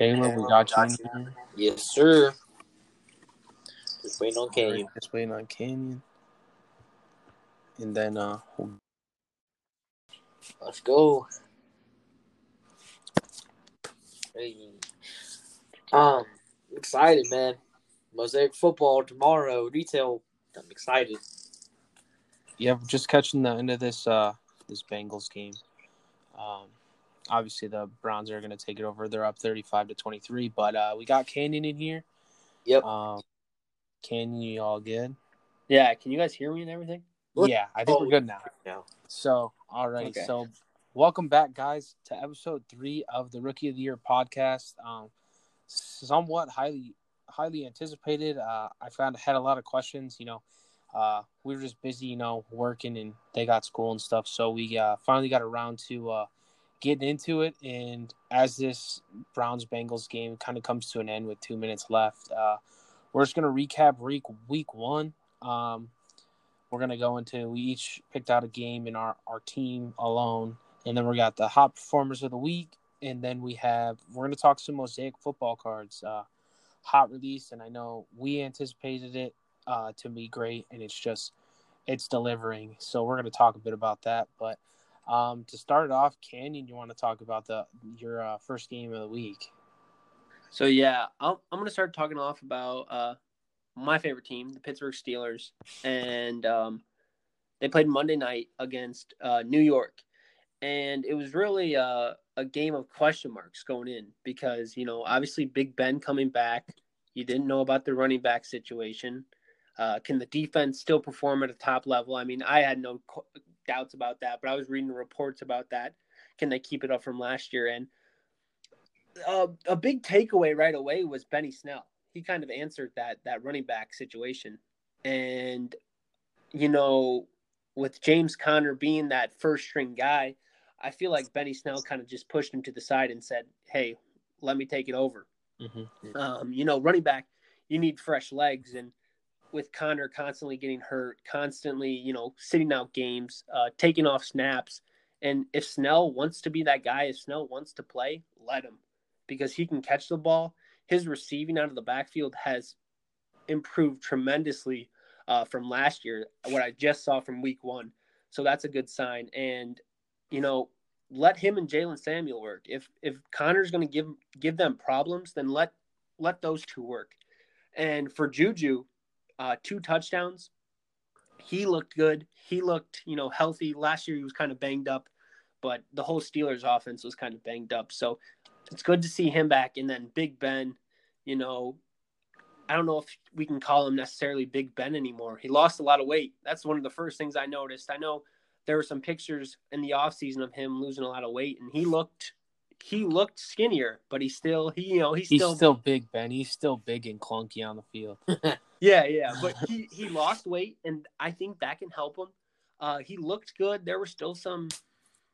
Caleb, we got you in here. Yes, sir. Just waiting on Canyon. Just waiting on Canyon. And then uh Let's go. Hey. Um, excited, man. Mosaic football tomorrow. Retail. I'm excited. yeah, just catching the end of this uh this Bengals game. Um obviously the Browns are gonna take it over. They're up thirty five to twenty three, but uh we got Canyon in here. Yep. Um Canyon, you all good? Yeah, can you guys hear me and everything? Yeah, I think we're good now. Now. So, all right. Okay. So, welcome back, guys, to episode three of the Rookie of the Year podcast. Um, somewhat highly, highly anticipated. Uh, I found had a lot of questions. You know, uh, we were just busy, you know, working, and they got school and stuff. So we uh, finally got around to uh, getting into it. And as this Browns Bengals game kind of comes to an end with two minutes left, uh, we're just gonna recap week week one. Um, we're gonna go into we each picked out a game in our our team alone, and then we got the hot performers of the week, and then we have we're gonna talk some mosaic football cards, uh, hot release, and I know we anticipated it uh, to be great, and it's just it's delivering. So we're gonna talk a bit about that, but. Um, to start off, Canyon, you want to talk about the your uh, first game of the week? So yeah, I'll, I'm gonna start talking off about uh, my favorite team, the Pittsburgh Steelers, and um, they played Monday night against uh, New York, and it was really uh, a game of question marks going in because you know obviously Big Ben coming back, you didn't know about the running back situation. Uh, can the defense still perform at a top level? I mean, I had no doubts about that, but I was reading reports about that. Can they keep it up from last year? And uh, a big takeaway right away was Benny Snell. He kind of answered that that running back situation, and you know, with James Conner being that first string guy, I feel like Benny Snell kind of just pushed him to the side and said, "Hey, let me take it over." Mm-hmm. Um, you know, running back, you need fresh legs, and with Conner constantly getting hurt, constantly, you know, sitting out games, uh, taking off snaps, and if Snell wants to be that guy, if Snell wants to play, let him, because he can catch the ball. His receiving out of the backfield has improved tremendously uh, from last year. What I just saw from Week One, so that's a good sign. And you know, let him and Jaylen Samuel work. If if Conner's going to give give them problems, then let let those two work. And for Juju, uh, two touchdowns. He looked good. He looked, you know, healthy. Last year he was kind of banged up, but the whole Steelers offense was kind of banged up. So it's good to see him back. And then Big Ben, you know, I don't know if we can call him necessarily Big Ben anymore. He lost a lot of weight. That's one of the first things I noticed. I know there were some pictures in the offseason of him losing a lot of weight, and he looked he looked skinnier, but he still he you know he's, He's still, still big, Ben. He's still big and clunky on the field. yeah yeah. But he he lost weight, and I think that can help him. Uh, he looked good. There were still some,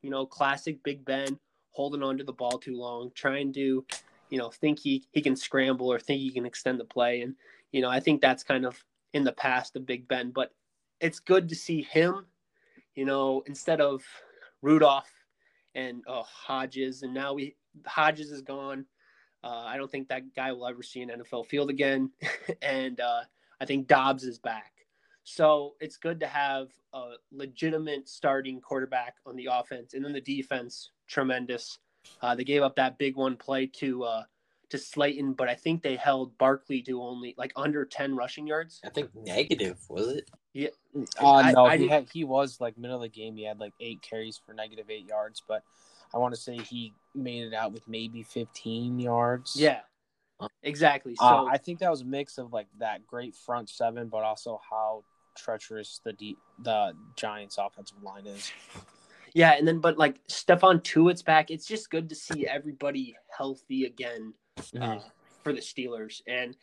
you know, classic Big Ben holding on to the ball too long, trying to, you know, think he he can scramble or think he can extend the play, and you know I think that's kind of in the past of Big Ben. But it's good to see him, you know, instead of Rudolph and oh, Hodges, and now we Hodges is gone. Uh, I don't think that guy will ever see an NFL field again, and uh, I think Dobbs is back. So it's good to have a legitimate starting quarterback on the offense, and then the defense tremendous. Uh, they gave up that big one play to uh, to Slayton, but I think they held Barkley to only like under ten rushing yards. I think negative was it? Yeah, Uh, I- no, I he had he was like middle of the game. He had like eight carries for negative eight yards, but I want to say he made it out with maybe fifteen yards. yeah, exactly. So Uh, I think that was a mix of like that great front seven, but also how treacherous the deep, the Giants' offensive line is. Yeah, and then but like Stephon Tuitt's back. It's just good to see everybody healthy again uh, for the Steelers. And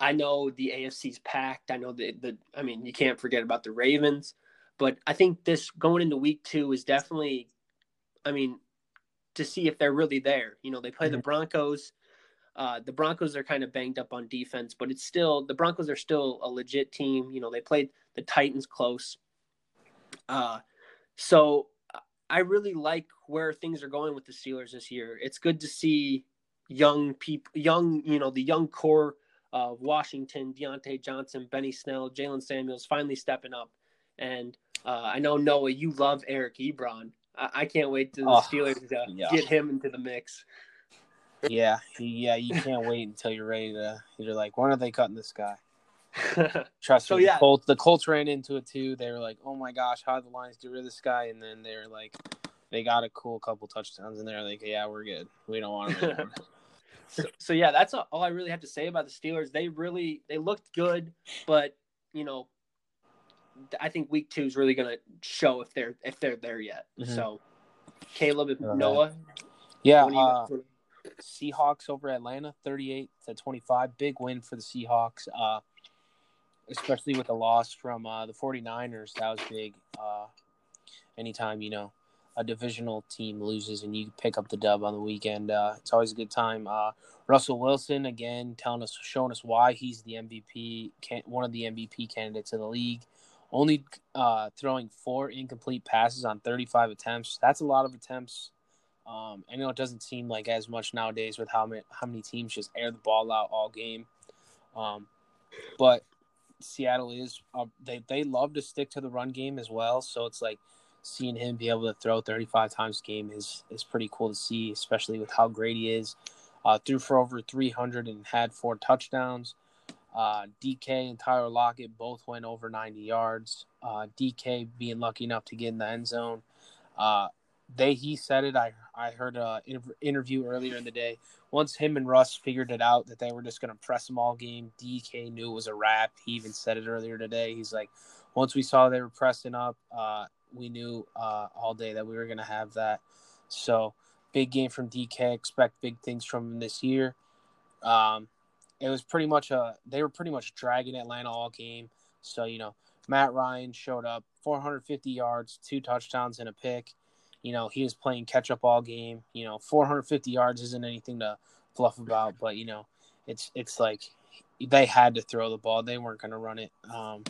I know the AFC's packed. I know the the I mean you can't forget about the Ravens, but I think this going into week two is definitely, I mean, to see if they're really there. You know, they play the Broncos. Uh, the Broncos are kind of banged up on defense, but it's still the Broncos are still a legit team. You know, they played the Titans close. Uh, so I really like where things are going with the Steelers this year. It's good to see, young people, young, you know, the young core of Washington, Diontae Johnson, Benny Snell, Jaylen Samuels finally stepping up. And uh, I know Noah, you love Eric Ebron. I, I can't wait to the Oh, Steelers to yeah. get him into the mix. Yeah, yeah, you can't wait until you're ready to. You're like, when are they cutting this guy? Trust So, me, yeah. the Colts, the Colts ran into it too. They were like, "Oh my gosh, how did the Lions get rid of this guy?" And then they're like, they got a cool couple touchdowns, and they're like, "Yeah, we're good. We don't want him so, so yeah, that's all I really have to say about the Steelers. They really they looked good, but you know, I think week two is really going to show if they're if they're there yet. Mhm. So, Caleb and. Noah, yeah, do uh? Seahawks over Atlanta, thirty-eight to twenty-five. Big win for the Seahawks, uh, especially with the loss from uh, the 49ers. That was big. Uh, anytime you know a divisional team loses and you pick up the dub on the weekend, uh, it's always a good time. Uh, Russell Wilson again telling us, showing us why he's the MVP, can, one of the MVP candidates in the league. Only uh, throwing four incomplete passes on 35 attempts. That's a lot of attempts. Um, I know it doesn't seem like as much nowadays with how many how many teams just air the ball out all game, um, but Seattle is uh, they they love to stick to the run game as well. So it's like seeing him be able to throw 35 times a game is is pretty cool to see, especially with how great he is. Uh, threw for over 300 and had four touchdowns. Uh, DK and Tyler Lockett both went over 90 yards. Uh, DK being lucky enough to get in the end zone. They he said it. I I heard a interview earlier in the day. Once him and Russ figured it out that they were just going to press him all game, DK knew it was a wrap. He even said it earlier today. He's like, once we saw they were pressing up, uh, we knew uh, all day that we were going to have that. So big game from DK. Expect big things from him this year. Um, it was pretty much a they were pretty much dragging Atlanta all game. So you know Matt Ryan showed up, 450 yards, two touchdowns and a pick. You know he was playing catch up all game. You know 450 yards isn't anything to fluff about, but you know it's it's like they had to throw the ball. They weren't going to run it. Um,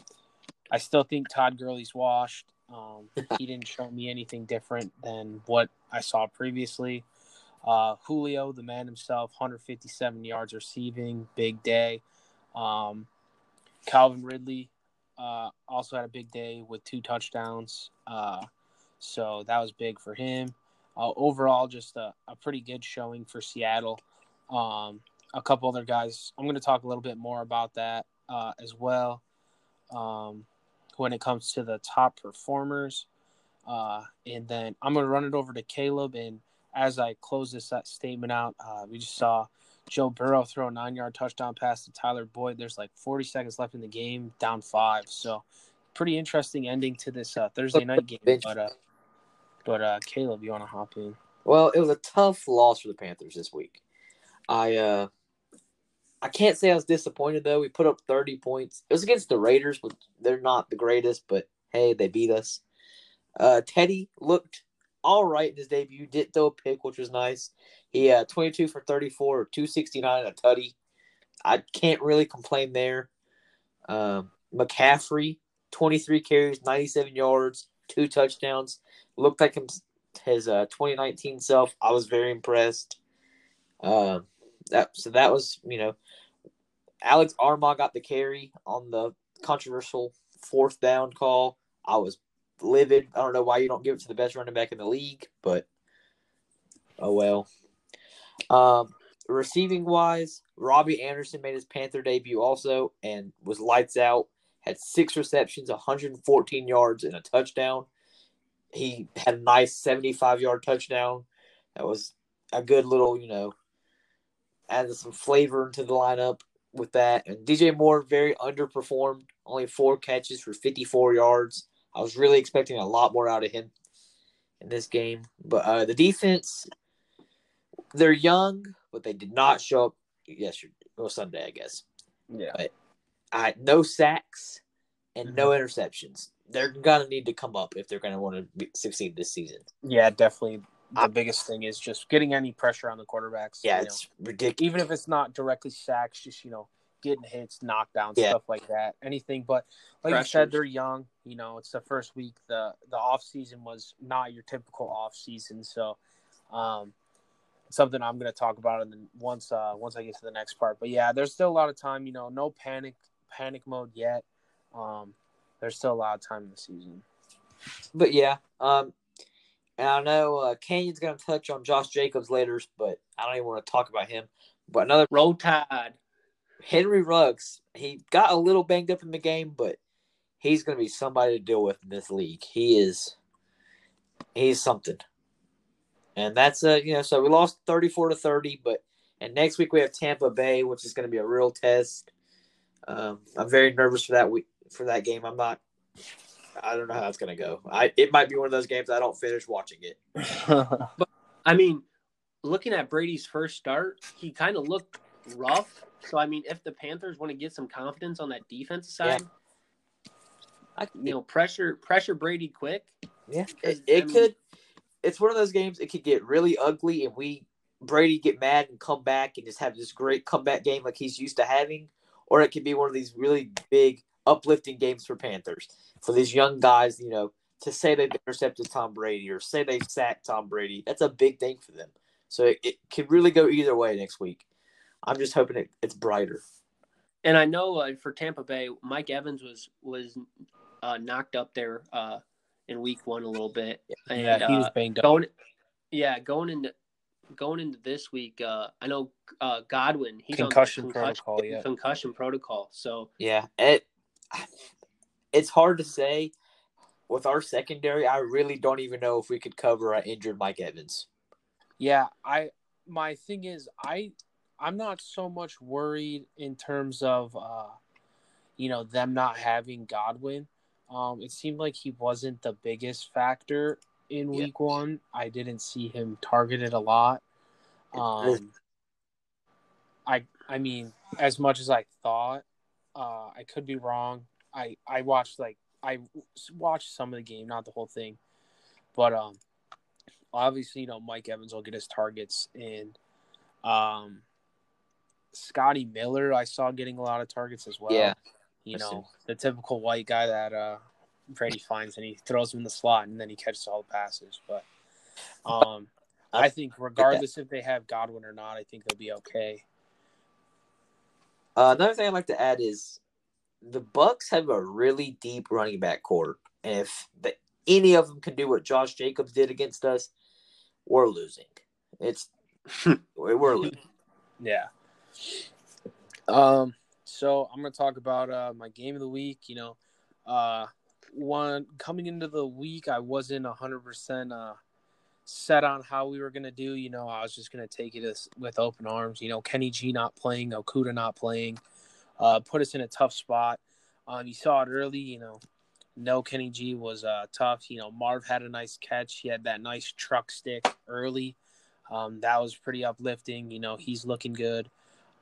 I still think Todd Gurley's washed. Um, he didn't show me anything different than what I saw previously. Uh, Julio, the man himself, 157 yards receiving, big day. Um, Calvin Ridley uh, also had a big day with two touchdowns. Uh, so that was big for him. Uh, overall, just a, a pretty good showing for Seattle. Um, a couple other guys. I'm going to talk a little bit more about that uh, as well um, when it comes to the top performers. Uh, and then I'm going to run it over to Caleb. And as I close this statement out, uh, we just saw Joe Burrow throw a nine yard touchdown pass to Tyler Boyd. There's like 40 seconds left in the game, down five. So, pretty interesting ending to this uh, Thursday night game. But, uh, but uh, Caleb, you want to hop in? Well, it was a tough loss for the Panthers this week. I uh I can't say I was disappointed though. We put up 30 points. It was against the Raiders, but they're not the greatest, but hey, they beat us. Uh Teddy looked all right in his debut. Did throw a pick, which was nice. He had 22 for 34, 269 and a tutty. I can't really complain there. Um, McCaffrey, 23 carries, 97 yards, two touchdowns. Looked like him, his uh, 2019 self. I was very impressed. Um, that so that was you know, Alex Armah got the carry on the controversial fourth down call. I was livid. I don't know why you don't give it to the best running back in the league, but oh well. Um, receiving wise, Robbie Anderson made his Panther debut also and was lights out. Had six receptions, 114 yards, and a touchdown. He had a nice 75 yard touchdown. That was a good little, you know, added some flavor into the lineup with that. And DJ Moore very underperformed, only four catches for 54 yards. I was really expecting a lot more out of him in this game. But uh, the defense, they're young, but they did not show up yesterday or Sunday, I guess. Yeah. I no sacks and no interceptions. They're gonna need to come up if they're gonna want to be, succeed this season. Yeah, definitely. The biggest thing is just getting any pressure on the quarterbacks. Yeah, you know. it's ridiculous. even if it's not directly sacks, just you know, getting hits, knockdowns, Yeah. stuff like that. Anything, but like you said, they're young. You know, it's the first week. the The off season was not your typical off season, so um, something I'm going to talk about in the, once uh, once I get to the next part. But yeah, there's still a lot of time. You know, no panic panic mode yet. Um, there's still a lot of time in the season. But yeah, um, and I know uh, Canyon's going to touch on Josh Jacobs later, but I don't even want to talk about him. But another roll tide. Henry Ruggs, he got a little banged up in the game, but he's going to be somebody to deal with in this league. He is, he's something. And that's a you know, so we lost thirty four to thirty, but and next week we have Tampa Bay, which is going to be a real test. Um, I'm very nervous for that week for that game. I'm not. I don't know how it's going to go. I it might be one of those games I don't finish watching it. but I mean, looking at Brady's first start, he kind of looked rough. So I mean, if the Panthers want to get some confidence on that defense side, yeah. I, you know, pressure pressure Brady quick. Yeah, it, it I mean, could it's one of those games. It could get really ugly, and we Brady get mad and come back and just have this great comeback game like he's used to having, or it could be one of these really big uplifting games for Panthers for these young guys. You know, to say they've intercepted Tom Brady or say they've sacked Tom Brady, that's a big thing for them. So it, it could really go either way next week. I'm just hoping it, it's brighter. And I know uh, for Tampa Bay, Mike Evans was was uh, knocked up there uh, in week one a little bit. And, yeah, he was uh, banged up. Going, yeah, going into going into this week, uh, I know uh, Godwin. He's concussion, on concussion protocol. Yeah, concussion protocol. So yeah, it it's hard to say. With our secondary, I really don't even know if we could cover an injured Mike Evans. Yeah, I my thing is I I'm not so much worried in terms of uh you know them not having Godwin. Um, it seemed like he wasn't the biggest factor in week yeah. one. I didn't see him targeted a lot. Um, I I mean, as much as I thought, uh, I could be wrong. I I watched like I watched some of the game, not the whole thing, but um, obviously you know Mike Evans will get his targets and um, Scotty Miller I saw getting a lot of targets as well. Yeah, you know, the typical white guy that uh, Brady finds and he throws him in the slot and then he catches all the passes. But um, I think regardless if they have Godwin or not, I think they'll be okay. Uh, another thing I'd like to add is the Bucs have a really deep running back court. And if the, any of them can do what Josh Jacobs did against us, we're losing. It's we're losing. Yeah. Um, so I'm gonna talk about uh, my game of the week. You know, uh, one coming into the week, I wasn't hundred percent uh, set on how we were gonna do. You know, I was just gonna take it as, with open arms. You know, Kenny G not playing, Okudah not playing, uh, put us in a tough spot. Um, you saw it early. You know, no Kenny G was uh, tough. You know, Marv had a nice catch. He had that nice truck stick early. Um, that was pretty uplifting. You know, he's looking good.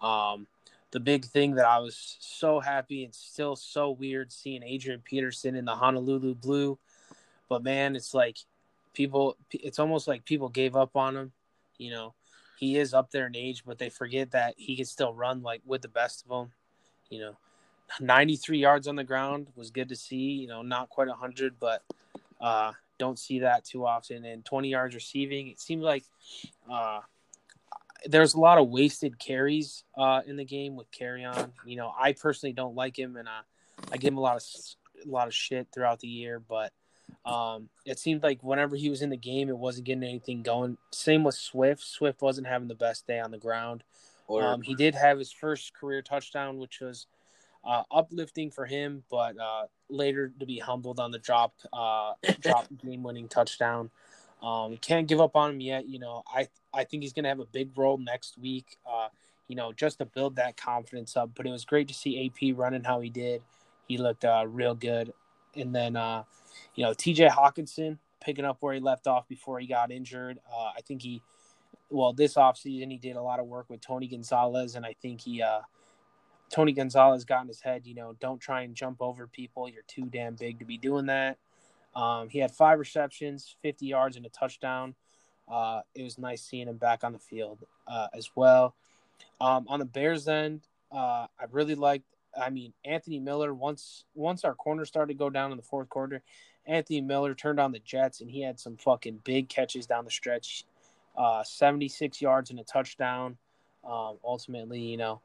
Um, the big thing that I was so happy and still so weird seeing Adrian Peterson in the Honolulu blue. But man, it's like people, it's almost like people gave up on him. You know, he is up there in age, but they forget that he can still run like with the best of them. You know, 93 yards on the ground was good to see. You know, not quite 100, but uh, don't see that too often. And 20 yards receiving, it seemed like uh, there's a lot of wasted carries uh, in the game with Kerryon. You know, I personally don't like him, and I, I give him a lot of a lot of shit throughout the year. But um, it seemed like whenever he was in the game, it wasn't getting anything going. Same with Swift. Swift wasn't having the best day on the ground. Um, he did have his first career touchdown, which was uh, uplifting for him, but uh, later to be humbled on the drop uh, drop game winning touchdown. Um, can't give up on him yet. You know, I I think he's going to have a big role next week. Uh, you know, just to build that confidence up. But it was great to see AP running how he did. He looked uh, real good. And then, uh, you know, TJ Hockenson picking up where he left off before he got injured. Uh, I think he, well, this offseason he did a lot of work with Tony Gonzalez, and I think he, uh, Tony Gonzalez got in his head, you know, don't try and jump over people. You're too damn big to be doing that. Um, he had five receptions, 50 yards, and a touchdown. Uh, it was nice seeing him back on the field uh, as well. Um, on the Bears end, uh, I really liked. I mean, Anthony Miller. Once once our corner started to go down in the fourth quarter, Anthony Miller turned on the Jets and he had some fucking big catches down the stretch. uh, 76 yards and a touchdown. Um, ultimately, you know,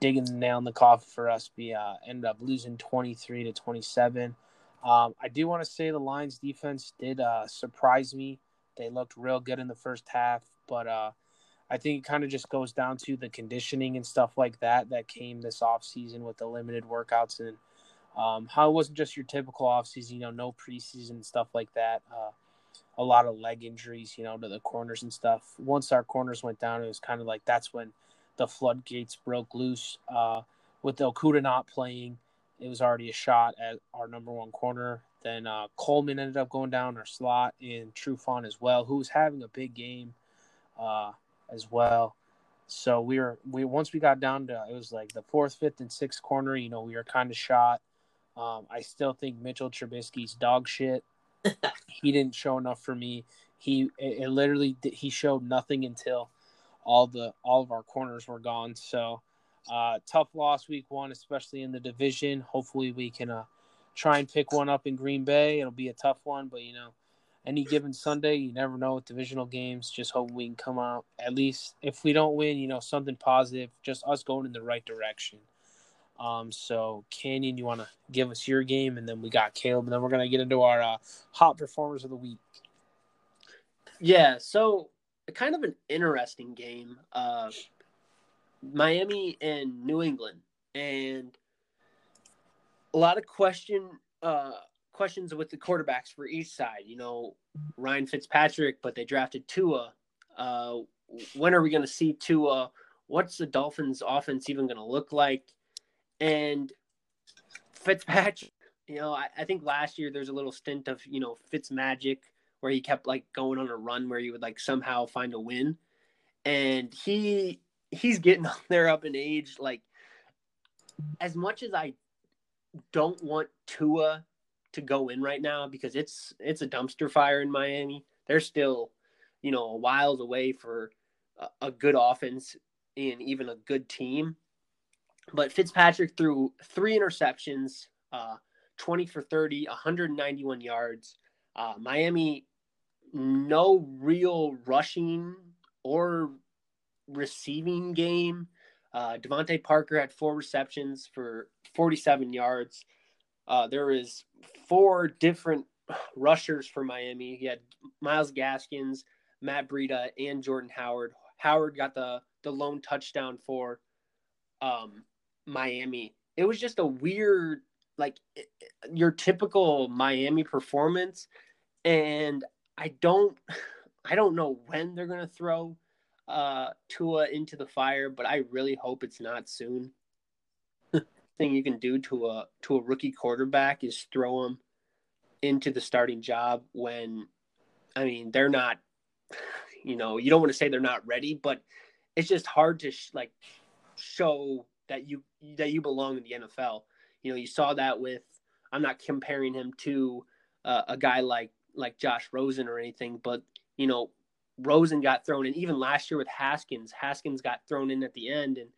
digging the nail in the coffin for us. We uh, ended up losing 23 to 27. Um, I do want to say the Lions defense did uh, surprise me. They looked real good in the first half, but uh, I think it kind of just goes down to the conditioning and stuff like that that came this offseason with the limited workouts and um, how it wasn't just your typical offseason, you know, no preseason stuff like that. Uh, a lot of leg injuries, you know, to the corners and stuff. Once our corners went down, it was kind of like that's when the floodgates broke loose. Uh, with Okudah not playing, it was already a shot at our number one corner. Then uh, Coleman ended up going down our slot, and Trufant as well, who was having a big game uh, as well. So we were we once we got down to it was like the fourth, fifth, and sixth corner. You know, we were kind of shot. Um, I still think Mitchell Trubisky's dog shit. he didn't show enough for me. He it, it literally he showed nothing until all the all of our corners were gone. So uh, tough loss week one, especially in the division. Hopefully we can uh, try and pick one up in Green Bay. It'll be a tough one, but you know, any given Sunday, you never know with divisional games. Just hope we can come out at least if we don't win, you know, something positive. Just us going in the right direction. Um, so Canyon, you want to give us your game, and then we got Caleb, and then we're gonna get into our uh, hot performers of the week. Yeah, so kind of an interesting game. Uh, Miami and New England, and a lot of question uh, questions with the quarterbacks for each side. You know, Ryan Fitzpatrick, but they drafted Tua. Uh, when are we going to see Tua? What's the Dolphins' offense even going to look like? And Fitzpatrick, you know, I, I, think last year there's a little stint of you know Fitz magic where he kept like going on a run where he would like somehow find a win, and he he's getting there up in age. Like as much as I don't want Tua to go in right now because it's it's a dumpster fire in Miami. They're still, you know, a whiles away for a, a good offense and even a good team. But Fitzpatrick threw three interceptions, uh, 20 for 30, 191 yards. Uh, Miami, no real rushing or receiving game. Uh, DeVante Parker had four receptions for 47 yards. Uh, there was four different rushers for Miami. He had Myles Gaskins, Matt Breida, and Jordan Howard. Howard got the the lone touchdown for um, Miami. It was just a weird, like your typical Miami performance, and I don't, I don't know when they're gonna throw uh, Tua into the fire, but I really hope it's not soon. thing you can do to a to a rookie quarterback is throw him into the starting job when, I mean, they're not. You know, you don't want to say they're not ready, but it's just hard to sh- like show that you that you belong in the NFL. You know, you saw that with. I'm not comparing him to uh, a guy like like Josh Rosen or anything, but you know, Rosen got thrown in. Even last year with Haskins, Haskins got thrown in at the end, and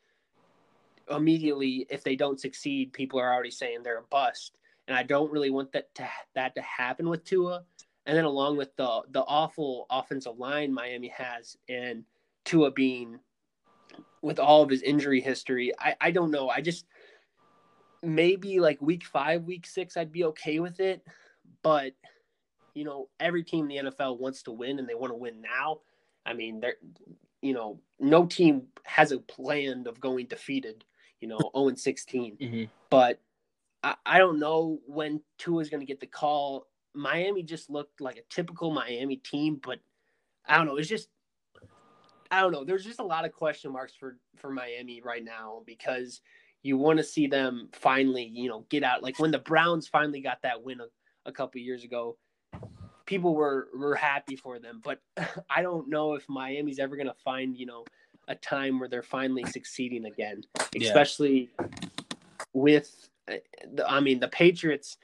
immediately, if they don't succeed, people are already saying they're a bust. And I don't really want that to that to happen with Tua. And then along with the the awful offensive line Miami has, and Tua being with all of his injury history, I, I don't know. I just maybe like week five, week six, I'd be okay with it. But you know, every team in the NFL wants to win and they want to win now. I mean, they're you know, no team has a plan of going defeated, you know, 0 and 16. Mm-hmm. But I, I don't know when Tua is going to get the call. Miami just looked like a typical Miami team, but I don't know. It's just I don't know. There's just a lot of question marks for for Miami right now because you want to see them finally, you know, get out. Like when the Browns finally got that win a, a couple years ago, people were were happy for them. But I don't know if Miami's ever going to find, you know, a time where they're finally succeeding again, especially yeah. with. Uh, I mean, the Patriots.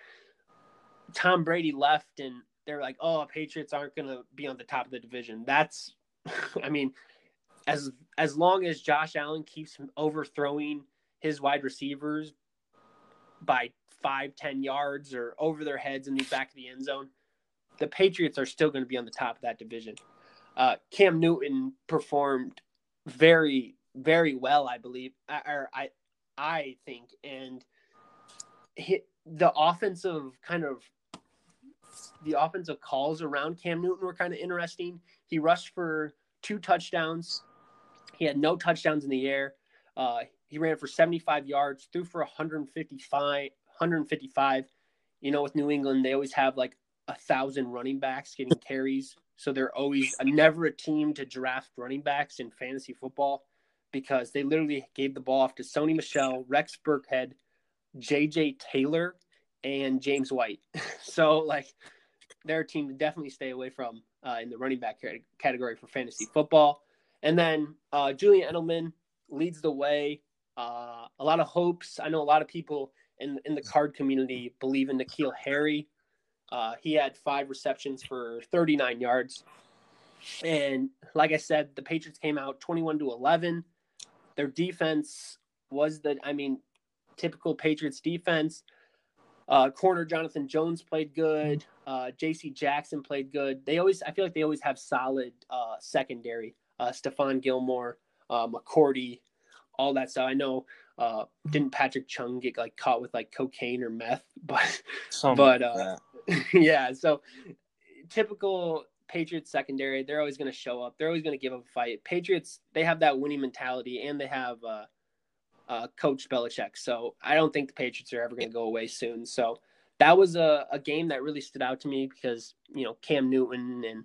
Tom Brady left, and they're like, "Oh, Patriots aren't going to be on the top of the division." That's, I mean, as as long as Josh Allen keeps overthrowing his wide receivers by five, ten yards or over their heads in the back of the end zone, the Patriots are still going to be on the top of that division. uh, Cam Newton performed very, very well, I believe, or I, I think, and hit the offensive kind of the offensive calls around Cam Newton were kind of interesting. He rushed for two touchdowns. He had no touchdowns in the air. Uh, he ran for 75 yards, threw for 155. 155. You know, with New England, they always have like a thousand running backs getting carries. So they're always never a team to draft running backs in fantasy football because they literally gave the ball off to Sony Michel, Rex Burkhead, JJ Taylor, and James White. so like they're a team to definitely stay away from uh, in the running back category for fantasy football. And then uh, Julian Edelman leads the way. Uh, a lot of hopes. I know a lot of people in in the card community believe in N'Keal Harry. Uh, he had five receptions for 39 yards. And like I said, the Patriots came out 21 to 11. Their defense was the, I mean, typical Patriots defense. Uh, corner Jonathan Jones played good. Uh, J.C. Jackson played good. They always, I feel like they always have solid uh, secondary. Uh, Stephon Gilmore, uh, McCourty, all that stuff. I know uh, didn't Patrick Chung get like caught with like cocaine or meth, but Something but uh, yeah. So typical Patriots secondary, they're always going to show up. They're always going to give up a fight. Patriots, they have that winning mentality, and they have uh, uh, Coach Belichick. So I don't think the Patriots are ever going to go away soon. So that was a, a game that really stood out to me because you know Cam Newton and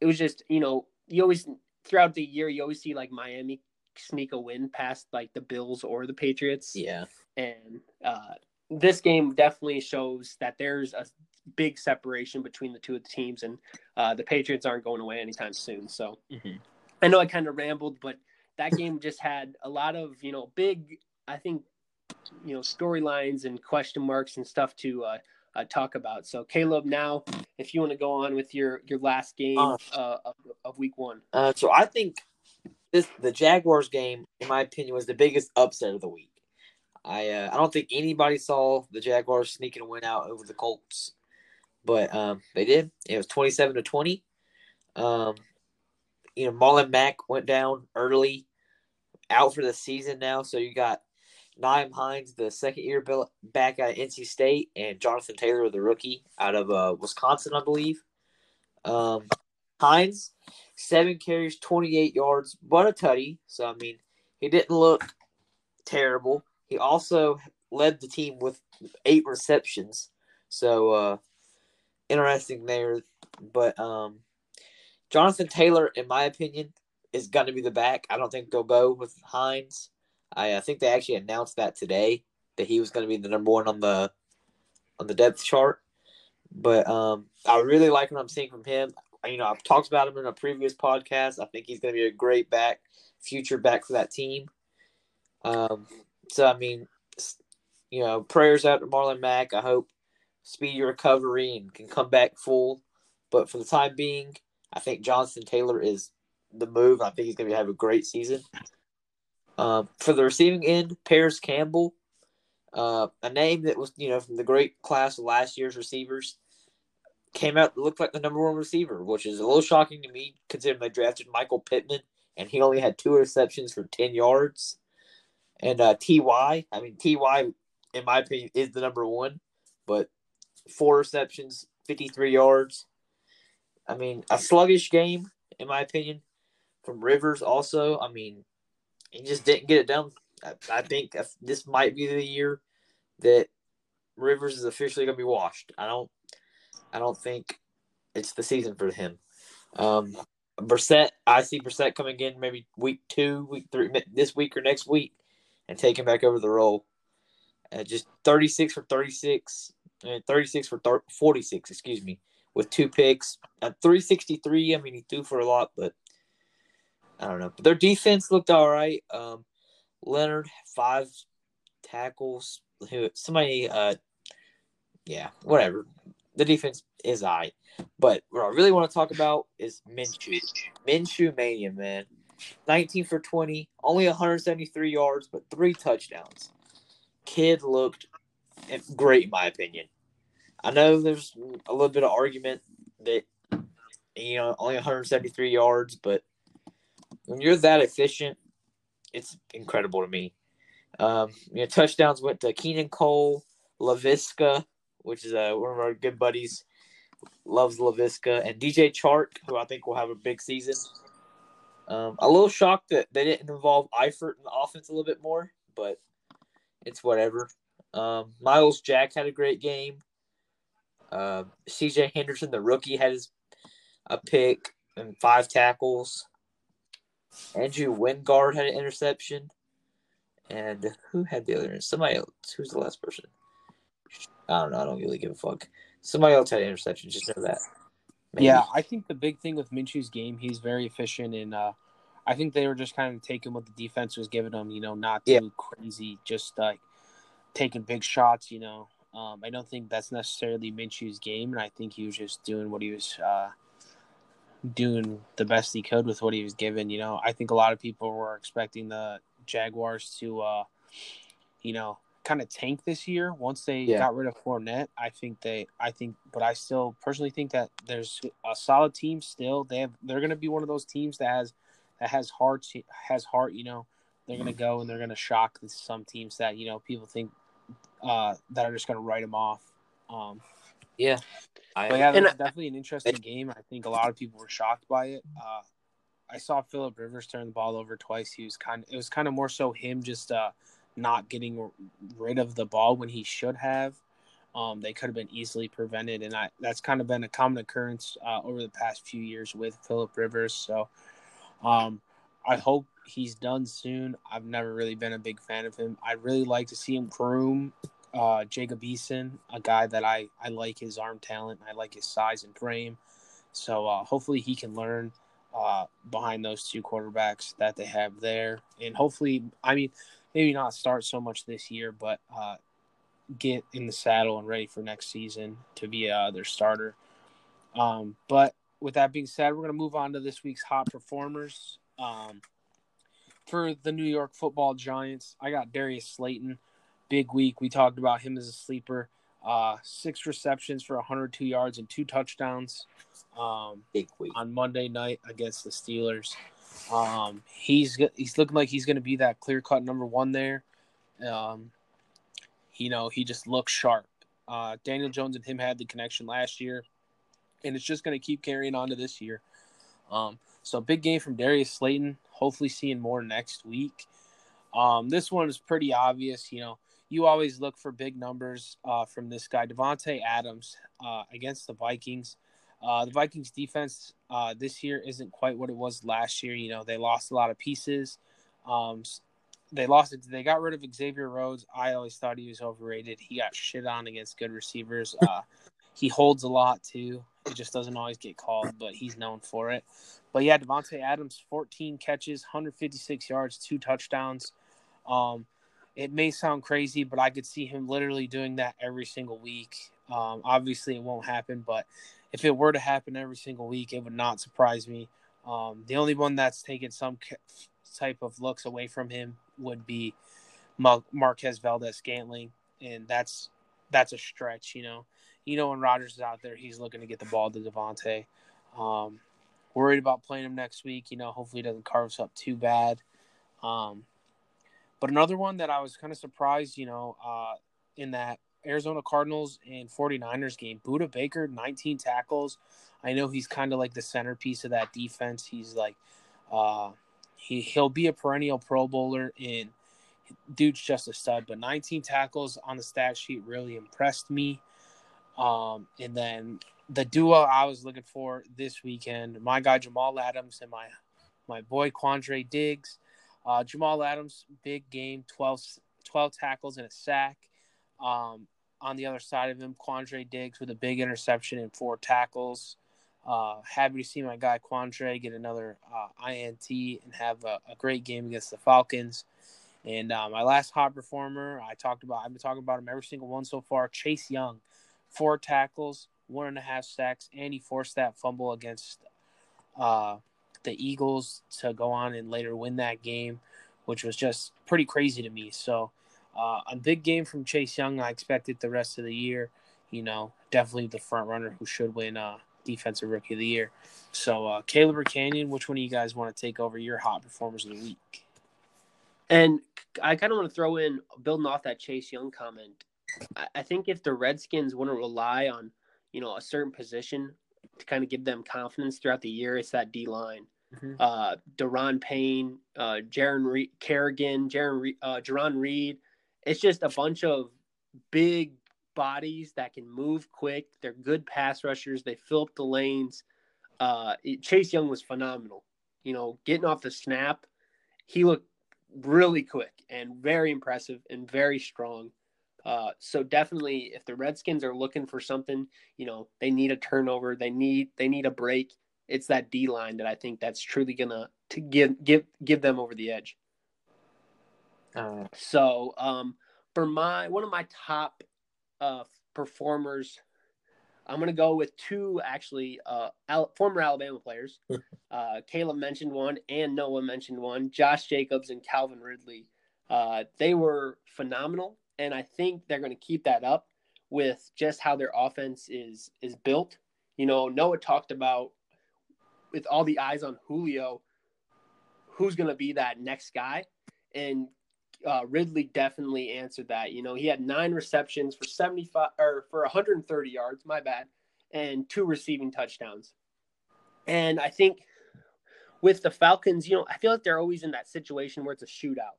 it was just you know you always throughout the year you always see like Miami sneak a win past like the Bills or the Patriots. Yeah. And uh, this game definitely shows that there's a big separation between the two of the teams, and uh, the Patriots aren't going away anytime soon. So mm-hmm. I know I kind of rambled, but that game just had a lot of you know big, I think, you know storylines and question marks and stuff to uh, uh, talk about. So Caleb, now if you want to go on with your your last game uh, uh of, of week one. Uh, so I think this the Jaguars game, in my opinion, was the biggest upset of the week. I uh, I don't think anybody saw the Jaguars sneaking a win out over the Colts, but um, they did. It was twenty seven to twenty. Um, you know, Marlon Mack went down early, out for the season now. So you got Nyheim Hines, the second year back at NC State, and Jonathan Taylor, the rookie out of uh, Wisconsin, I believe. Um, Hines seven carries, 28 yards, but a tutty. So, I mean, he didn't look terrible. He also led the team with eight receptions. So, uh, interesting there. But um, Jonathan Taylor, in my opinion, is going to be the back. I don't think they'll go with Hines. I, I think they actually announced that today that he was going to be the number one on the on the depth chart. But um, I really like what I'm seeing from him you know, I've talked about him in a previous podcast. I think he's going to be a great back, future back for that team. Um, so I mean, you know, prayers out to Marlon Mack. I hope speedy recovery and can come back full. But for the time being, I think Jonathan Taylor is the move. I think he's going to have a great season. Um, for the receiving end, Parris Campbell, uh, a name that was you know from the great class of last year's receivers came out looked like the number one receiver, which is a little shocking to me considering they drafted Michael Pittman and he only had two receptions for ten yards. And uh, Ty, I mean Ty, in my opinion, is the number one, but four receptions, fifty three yards. I mean, a sluggish game in my opinion from Rivers. Also, I mean, he just didn't get it done. I, I think this might be the year that Rivers is officially going to be washed. I don't I don't think it's the season for him. Um, Brissett, I see Brissett coming in maybe week two, week three, this week or next week, and taking back over the role. Uh, just 36 for 36, uh, 36 for 30, 46, excuse me, with two picks. At 363, I mean, he threw for a lot, but I don't know. But their defense looked all right. Um, Leonard, five tackles. Who somebody, uh, yeah, whatever the defense is I. But what I really want to talk about is Minshew. Minshew mania, man. 19 for 20, only 173 yards, but three touchdowns. Kid looked great, in my opinion. I know there's a little bit of argument that You know, only 173 yards, but when you're that efficient, it's incredible to me. Um, you know, touchdowns went to Keelan Cole, Laviska, which is uh, one of our good buddies, loves Laviska, and DJ Chark, who I think will have a big season. Um, a little shocked that they didn't involve Eifert in the offense a little bit more, but it's whatever. Um, Myles Jack had a great game. Uh, C.J. Henderson, the rookie, had his a pick and five tackles. Andrew Wingard had an interception. And who had the other? Somebody else. Who's the last person? I don't know. I don't really give a fuck. Somebody else had an interception. Just know that. Maybe. Yeah, I think the big thing with Minshew's game, he's very efficient, and uh, I think they were just kind of taking what the defense was giving them. You know, not too yeah. crazy, just like taking big shots. You know, um, I don't think that's necessarily Minshew's game, and I think he was just doing what he was uh, doing the best he could with what he was given. You know, I think a lot of people were expecting the Jaguars to, uh, you know, kind of tank this year once they yeah. got rid of Fournette. I think they, I think, but I still personally think that there's a solid team still. They have, they're going to be one of those teams that has, that has heart, has heart. You know, they're going to go and they're going to shock some teams that you know people think uh, that are just going to write them off. Um, yeah, I, but yeah, it definitely an interesting game. I think a lot of people were shocked by it. Uh, I saw Philip Rivers turn the ball over twice. He was kind of, it was kind of more so him just uh, not getting rid of the ball when he should have. Um, they could have been easily prevented, and I, that's kind of been a common occurrence uh, over the past few years with Philip Rivers. So um, I hope he's done soon. I've never really been a big fan of him. I'd really like to see him groom uh, Jacob Eason, a guy that I, I like his arm talent. I like his size and frame. So uh, hopefully he can learn uh, behind those two quarterbacks that they have there. And hopefully, I mean, maybe not start so much this year, but uh, get in the saddle and ready for next season to be uh, their starter. Um, but with that being said, we're going to move on to this week's hot performers. Um, for the New York football giants, I got Darius Slayton. Big week. We talked about him as a sleeper. Uh, six receptions for 102 yards and two touchdowns. Um, Big week on Monday night against the Steelers. Um, he's he's looking like he's going to be that clear cut number one there. Um, you know, he just looks sharp. Uh, Daniel Jones and him had the connection last year, and it's just going to keep carrying on to this year. Um, so big game from Darius Slayton. Hopefully, seeing more next week. Um, this one is pretty obvious. You know, you always look for big numbers uh, from this guy, Davante Adams, uh, against the Vikings. Uh, the Vikings defense uh, this year isn't quite what it was last year. You know, they lost a lot of pieces. Um, they lost it. They got rid of Xavier Rhodes. I always thought he was overrated. He got shit on against good receivers. Uh, he holds a lot too. It just doesn't always get called, but he's known for it. But yeah, Davante Adams, 14 catches, 156 yards, two touchdowns. Um, it may sound crazy, but I could see him literally doing that every single week. Um, obviously, it won't happen, but if it were to happen every single week, it would not surprise me. Um, the only one that's taken some type of looks away from him would be Marquez Valdes Scantling, and that's that's a stretch. You know, you know when Rodgers is out there, he's looking to get the ball to Davante. Um, worried about playing him next week. You know, hopefully he doesn't carve us up too bad. Um, but another one that I was kind of surprised, you know, uh, in that Arizona Cardinals and 49ers game, Budda Baker, 19 tackles. I know he's kind of like the centerpiece of that defense. He's like, uh, he, he'll be a perennial Pro Bowler, and dude's just a stud. But 19 tackles on the stat sheet really impressed me. Um, and then the duo I was looking for this weekend, my guy Jamal Adams and my my boy Quandre Diggs. Uh, Jamal Adams, big game, 12, 12 tackles and a sack. Um, on the other side of him, Quandre Diggs with a big interception and four tackles. Uh, happy to see my guy Quandre get another uh, INT and have a, a, great game against the Falcons. And uh, my last hot performer, I talked about. I've been talking about him every single one so far. Chase Young, four tackles, one and a half sacks, and he forced that fumble against uh, the Eagles to go on and later win that game, which was just pretty crazy to me. So, uh, a big game from Chase Young. I expect it the rest of the year. You know, definitely the front runner who should win uh, defensive rookie of the year. So, uh, Caleb or Canyon, which one of you guys want to take over your hot performers of the week? And I kind of want to throw in, building off that Chase Young comment. I, I think if the Redskins want to rely on, you know, a certain position to kind of give them confidence throughout the year, it's that D line. Mm-hmm. Uh, Da'Ron Payne, uh, Jaron Re- Kerrigan, Jaron Re- uh, Jarran Reed. It's just a bunch of big bodies that can move quick. They're good pass rushers. They fill up the lanes. Uh, Chase Young was phenomenal. You know, getting off the snap, he looked really quick and very impressive and very strong. Uh, so definitely, if the Redskins are looking for something, you know, they need a turnover, they need they need a break. It's that D line that I think that's truly gonna to give give give them over the edge. Uh, so um, for my one of my top uh, performers. I'm going to go with two actually uh, Al- former Alabama players. uh, Caleb mentioned one, and Noah mentioned one. Josh Jacobs and Calvin Ridley. Uh, they were phenomenal, and I think they're going to keep that up with just how their offense is is built. You know, Noah talked about with all the eyes on Julio, who's going to be that next guy, and uh, Ridley definitely answered that. You know, he had nine receptions for 75 or for 130 yards, my bad, and two receiving touchdowns. And I think with the Falcons, you know, I feel like they're always in that situation where it's a shootout.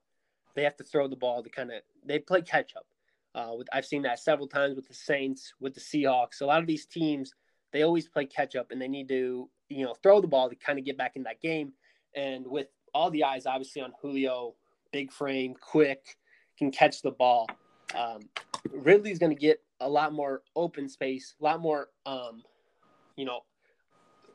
They have to throw the ball to kind of they play catch up. Uh, with, I've seen that several times with the Saints, with the Seahawks. A lot of these teams they always play catch up, and they need to you know throw the ball to kind of get back in that game. And with all the eyes obviously on Julio big frame, quick, can catch the ball. Um, Ridley's going to get a lot more open space, a lot more, um, you know,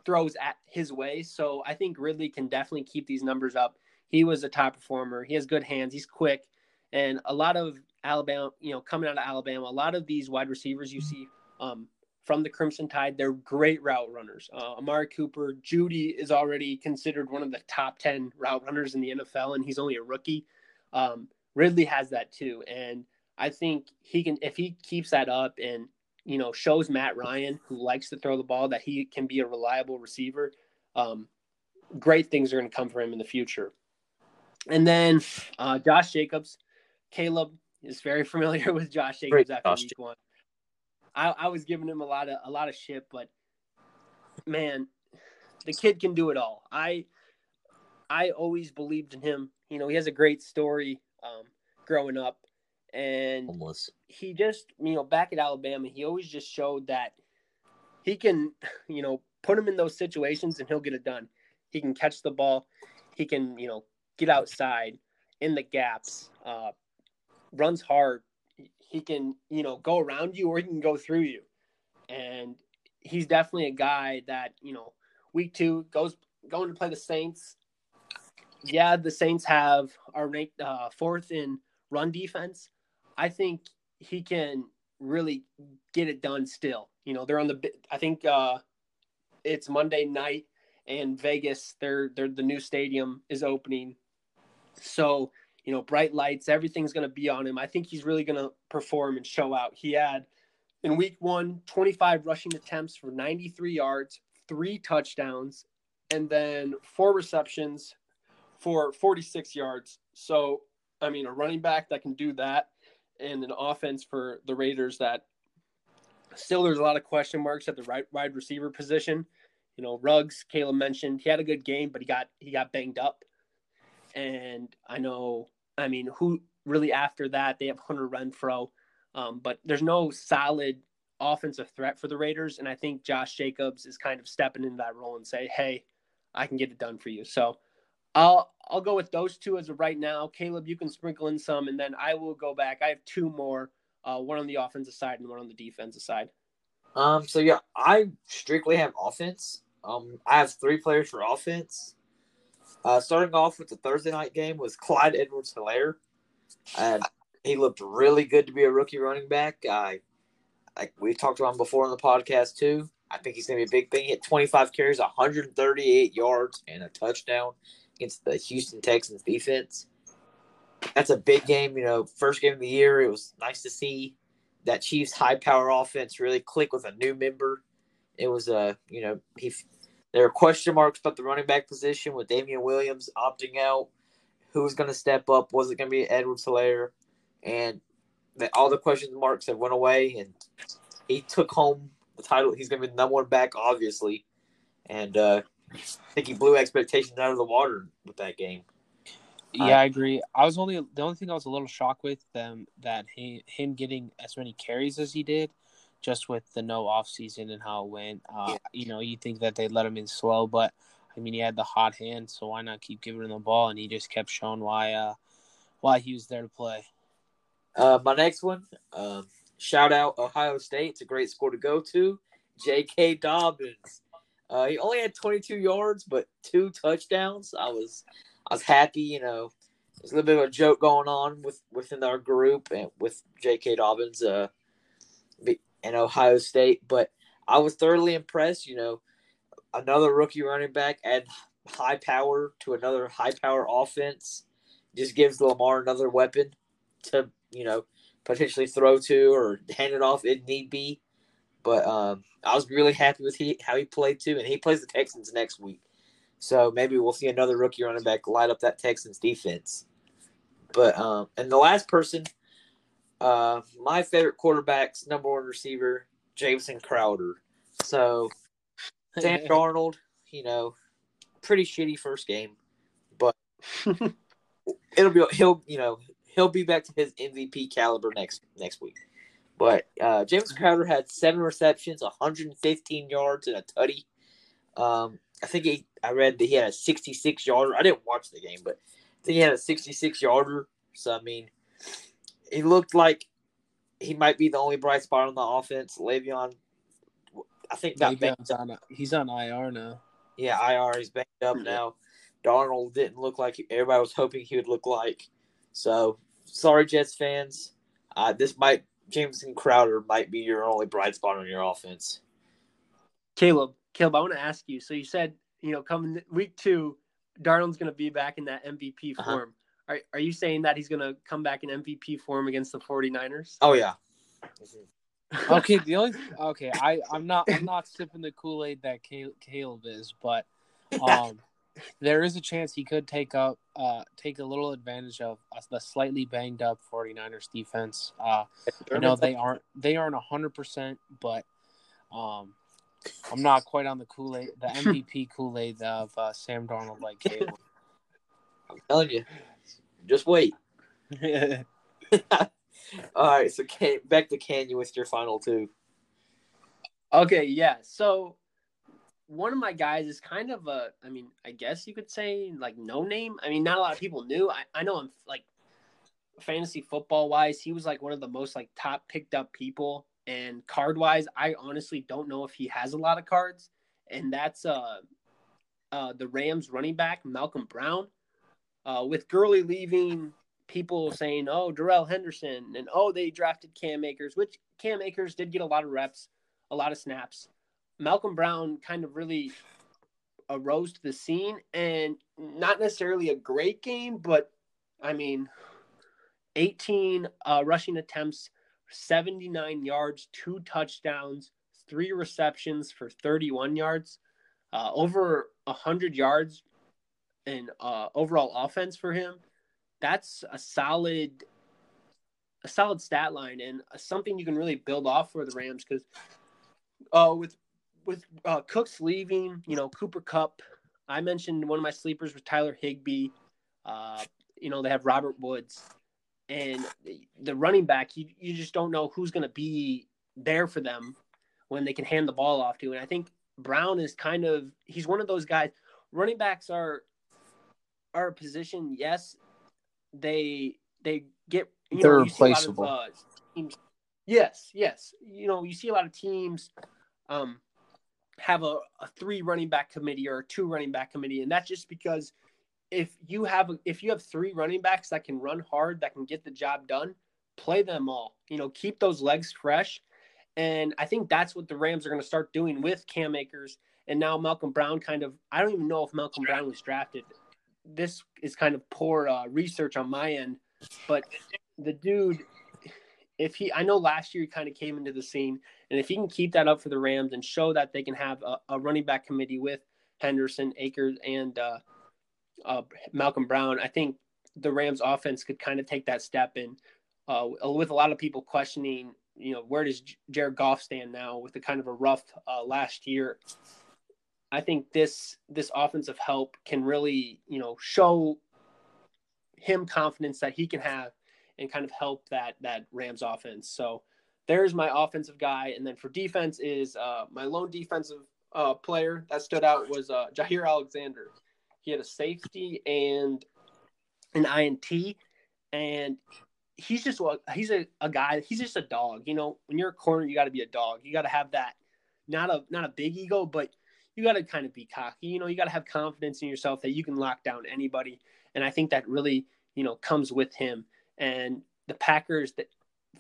throws at his way. So I think Ridley can definitely keep these numbers up. He was a top performer. He has good hands. He's quick, and a lot of Alabama, you know, coming out of Alabama, a lot of these wide receivers you see um, from the Crimson Tide, they're great route runners. Uh, Amari Cooper, Jeudy is already considered one of the top 10 route runners in the NFL, and he's only a rookie. Um, Ridley has that too. And I think he can, if he keeps that up and, you know, shows Matt Ryan, who likes to throw the ball, that he can be a reliable receiver, um, great things are going to come for him in the future. And then uh, Josh Jacobs, Caleb is very familiar with Josh Jacobs Great after Josh. week one. I, I was giving him a lot of a lot of shit, but man, the kid can do it all. I I always believed in him. You know, he has a great story um, growing up, and Homeless. he just you know back at Alabama, he always just showed that he can you know put him in those situations and he'll get it done. He can catch the ball. He can you know get outside in the gaps. Uh, runs hard he can you know go around you or he can go through you. And he's definitely a guy that you know week two goes going to play the saints. Yeah the saints have are ranked uh, fourth in run defense. I think he can really get it done still. You know they're on the i think uh it's monday night and vegas they're they're the new stadium is opening. So you know, bright lights, everything's going to be on him. I think he's really going to perform and show out. He had in week one 25 rushing attempts for 93 yards, three touchdowns, and then four receptions for 46 yards. So, I mean, a running back that can do that and an offense for the Raiders that still there's a lot of question marks at the right wide receiver position. You know, Ruggs, Caleb mentioned, he had a good game, but he got he got banged up. And I know I mean, who really after that they have Hunter Renfrow, um, but there's no solid offensive threat for the Raiders, and I think Josh Jacobs is kind of stepping into that role and say, "Hey, I can get it done for you." So, I'll I'll go with those two as of right now. Caleb, you can sprinkle in some, and then I will go back. I have two more, uh, one on the offensive side and one on the defensive side. Um. So yeah, I strictly have offense. Um, I have three players for offense. Uh, starting off with the Thursday night game was Clyde Edwards Helaire. Uh, he looked really good to be a rookie running back. I, like we talked about him before on the podcast too. I think he's going to be a big thing. He had 25 carries, 138 yards, and a touchdown against the Houston Texans defense. That's a big game. You know, first game of the year. It was nice to see that Chiefs high power offense really click with a new member It was uh, you know, he there are question marks about the running back position with Damien Williams opting out. Who's going to step up? Was it going to be Edwards Helaire? And the, all the question marks have went away, and he took home the title. He's going to be the number one back, obviously. And uh, I think he blew expectations out of the water with that game. Yeah, I agree. I was only the only thing I was a little shocked with them that he, him getting as many carries as he did, just with the no off season and how it went. Uh. You know, you think that they let him in slow, but I mean, he had the hot hand, so why not keep giving him the ball? And he just kept showing why uh, why he was there to play. Uh, my next one, um, shout out Ohio State. It's a great score to go to. J.K. Dobbins. Uh, he only had 22 yards, but two touchdowns. I was I was happy. You know, there's a little bit of a joke going on with within our group and with J.K. Dobbins uh, and Ohio State, but I was thoroughly impressed. You know, another rookie running back add high power to another high power offense just gives Lamar another weapon to you know potentially throw to or hand it off if need be. But um, I was really happy with he, how he played too, and he plays the Texans next week. So maybe we'll see another rookie running back light up that Texans defense. But um, and the last person, uh, my favorite quarterback's number one receiver, Jamison Crowder. So Sam Darnold, you know, pretty shitty first game, but it'll be he'll you know he'll be back to his MVP caliber next next week. But uh, James Crowder had seven receptions, 115 yards, and a tutty. Um, I think he, I read that he had a 66 yarder. I didn't watch the game, but I think he had a 66 yarder. So, I mean, he looked like he might be the only bright spot on the offense. Le'Veon, I think, got Le'Veon's on, he's on IR now. Yeah, IR. He's banged up now. Darnold didn't look like everybody was hoping he would look like. So, sorry, Jets fans. Uh, this might, Jamison Crowder might be your only bright spot on your offense. Caleb, Caleb, I want to ask you. So you said, you know, coming week two, Darnold's going to be back in that MVP uh-huh. form. Are, are you saying that he's going to come back in MVP form against the 49ers? Oh, yeah. okay, the only okay, I I'm not I'm not sipping the Kool Aid that Caleb is, but um, there is a chance he could take up uh take a little advantage of the slightly banged up 49ers defense. Uh, I know they aren't they aren't hundred percent, but um, I'm not quite on the Kool Aid, the MVP Kool Aid of uh, Sam Darnold like Caleb. I'm telling you, just wait. All right, so can, back to Canyon with your final two. Okay, yeah. So one of my guys is kind of a, I mean, I guess you could say like no name. I mean, not a lot of people knew. I, I know him like fantasy football wise, he was like one of the most like top picked up people and card wise, I honestly don't know if he has a lot of cards. And that's uh, uh, the Rams running back, Malcolm Brown. Uh, with Gurley leaving, people saying, oh, Darrell Henderson, and oh, they drafted Cam Akers, which Cam Akers did get a lot of reps, a lot of snaps. Malcolm Brown kind of really arose to the scene and not necessarily a great game, but I mean, 18 uh, rushing attempts, 79 yards, two touchdowns, three receptions for 31 yards, uh, over 100 yards in uh, overall offense for him. That's a solid, a solid stat line and something you can really build off for the Rams because uh, with with uh, Cooks leaving, you know Cooper Kupp. I mentioned one of my sleepers was Tyler Higbee. Uh, you know they have Robert Woods and the running back, you, you just don't know who's going to be there for them when they can hand the ball off to. And I think Brown is kind of he's one of those guys. Running backs are are a position. Yes, they they get you they're know, replaceable. Of, uh, teams, yes, yes. You know, you see a lot of teams um, have a, a three running back committee or a two running back committee, and that's just because if you have if you have three running backs that can run hard, that can get the job done, play them all. You know, keep those legs fresh. And I think that's what the Rams are going to start doing with Cam Akers and now Malcolm Brown. Kind of, I don't even know if Malcolm Brown was drafted. This is kind of poor uh, research on my end, but the dude, if he, I know last year he kind of came into the scene, and if he can keep that up for the Rams and show that they can have a, a running back committee with Henderson, Akers, and uh, uh, Malcolm Brown, I think the Rams offense could kind of take that step and uh, with a lot of people questioning, you know, where does Jared Goff stand now with the kind of a rough uh, last year? I think this this offensive help can really, you know, show him confidence that he can have and kind of help that that Rams offense. So there's my offensive guy, and then for defense is uh, my lone defensive uh, player that stood out was uh, Jaire Alexander. He had a safety and an INT, and he's just he's a, a guy he's just a dog you know when you're a corner you got to be a dog you got to have that not a not a big ego but you got to kind of be cocky you know you got to have confidence in yourself that you can lock down anybody and i think that really you know comes with him. And the packers that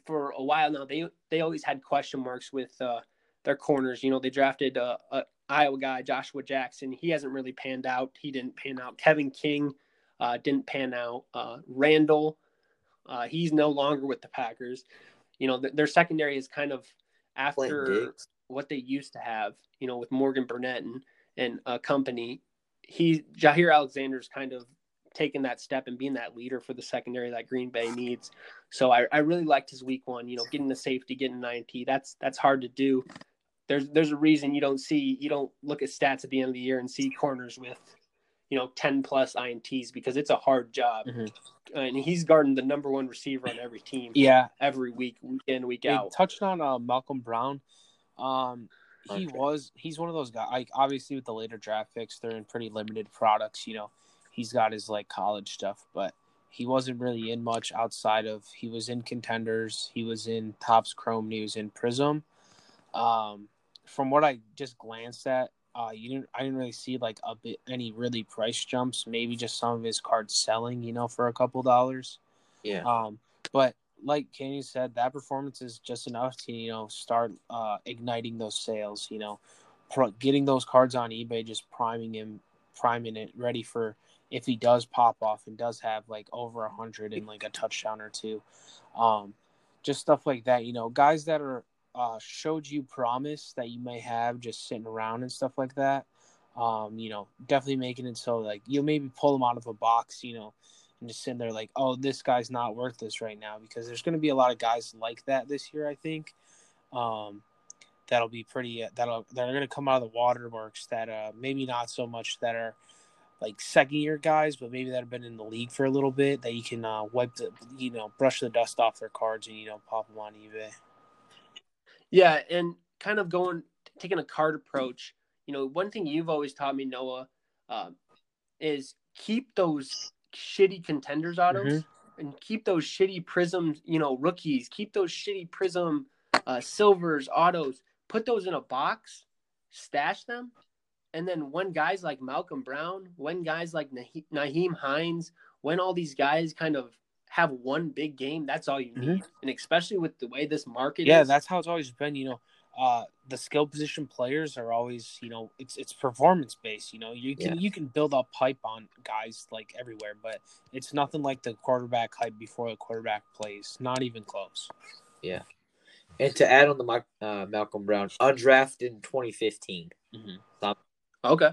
for a while now they they always had question marks with uh, their corners you know they drafted uh, a iowa guy joshua jackson. He hasn't really panned out. He didn't pan out. Kevin king uh, didn't pan out. Uh, randall uh, he's no longer with the Packers. You know, th- their secondary is kind of after what they used to have. You know, with Morgan Burnett and and uh, company. He Jaire Alexander's kind of taking that step and being that leader for the secondary that Green Bay needs. So I, I really liked his week one. You know, getting the safety, getting an INT. That's that's hard to do. There's there's a reason you don't see you don't look at stats at the end of the year and see corners with you know 10 plus ints because it's a hard job mm-hmm. and he's guarding the number one receiver on every team yeah every week week in week out touched on uh, malcolm brown um he okay. was he's one of those guys like obviously with the later draft picks they're in pretty limited products you know he's got his like college stuff but he wasn't really in much outside of he was in contenders he was in Topps chrome he was in prism um from what i just glanced at uh, you didn't. I didn't really see like a bit any really price jumps. Maybe just some of his cards selling, you know, for a couple dollars. Yeah. Um, but like Kenny said, that performance is just enough to you know start uh, igniting those sales. You know, getting those cards on eBay, just priming him, priming it, ready for if he does pop off and does have like over a hundred and like a touchdown or two. Um, just stuff like that. You know, guys that are uh, showed you promise that you may have just sitting around and stuff like that. Um, you know, definitely making it so like you'll maybe pull them out of a box, you know, and just sitting there like, oh, this guy's not worth this right now because there's going to be a lot of guys like that this year. I think um, that'll be pretty. Uh, that'll that are going to come out of the waterworks that uh, maybe not so much that are like second year guys, but maybe that have been in the league for a little bit that you can uh, wipe the you know brush the dust off their cards and you know pop them on eBay. Yeah, and kind of going taking a card approach. You know, one thing you've always taught me, Noah, uh, is keep those shitty contenders autos mm-hmm. and keep those shitty prisms. You know, rookies. Keep those shitty prism uh, silvers autos. Put those in a box, stash them, and then when guys like Malcolm Brown, when guys like Nyheim Hines, when all these guys kind of have one big game. That's all you need, mm-hmm. and especially with the way this market yeah, is. that's how it's always been. You know, uh, the skill position players are always, you know, it's it's performance based. You know, you can yeah. you can build up hype on guys like everywhere, but it's nothing like the quarterback hype before the quarterback plays. Not even close. Yeah. And to add on the uh, Malcolm Brown, undrafted in 2015. Mm-hmm. Okay.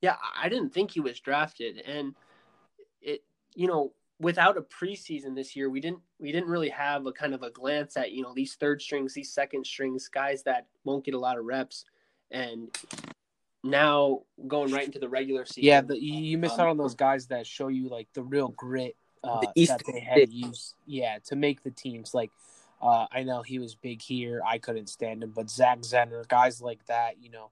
Yeah, I didn't think he was drafted, and it, you know, without a preseason this year, we didn't we didn't really have a kind of a glance at you know these third strings, these second strings, guys that won't get a lot of reps, and now going right into the regular season. Yeah, the, you miss um, out on those guys that show you like the real grit uh, the that they had used. Yeah, to make the teams. Like uh, I know he was big here. I couldn't stand him, but Zach Zenner, guys like that, you know,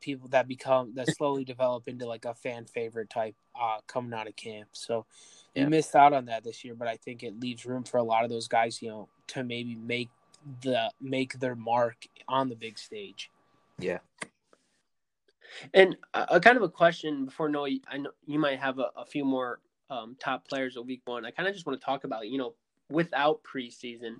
people that become that slowly develop into like a fan favorite type uh, coming out of camp. So yeah. you missed out on that this year, but I think it leaves room for a lot of those guys, you know, to maybe make the make their mark on the big stage. Yeah. And a, a kind of a question before Noah, I know you might have a, a few more um, top players of week one. I kind of just want to talk about, you know, without preseason,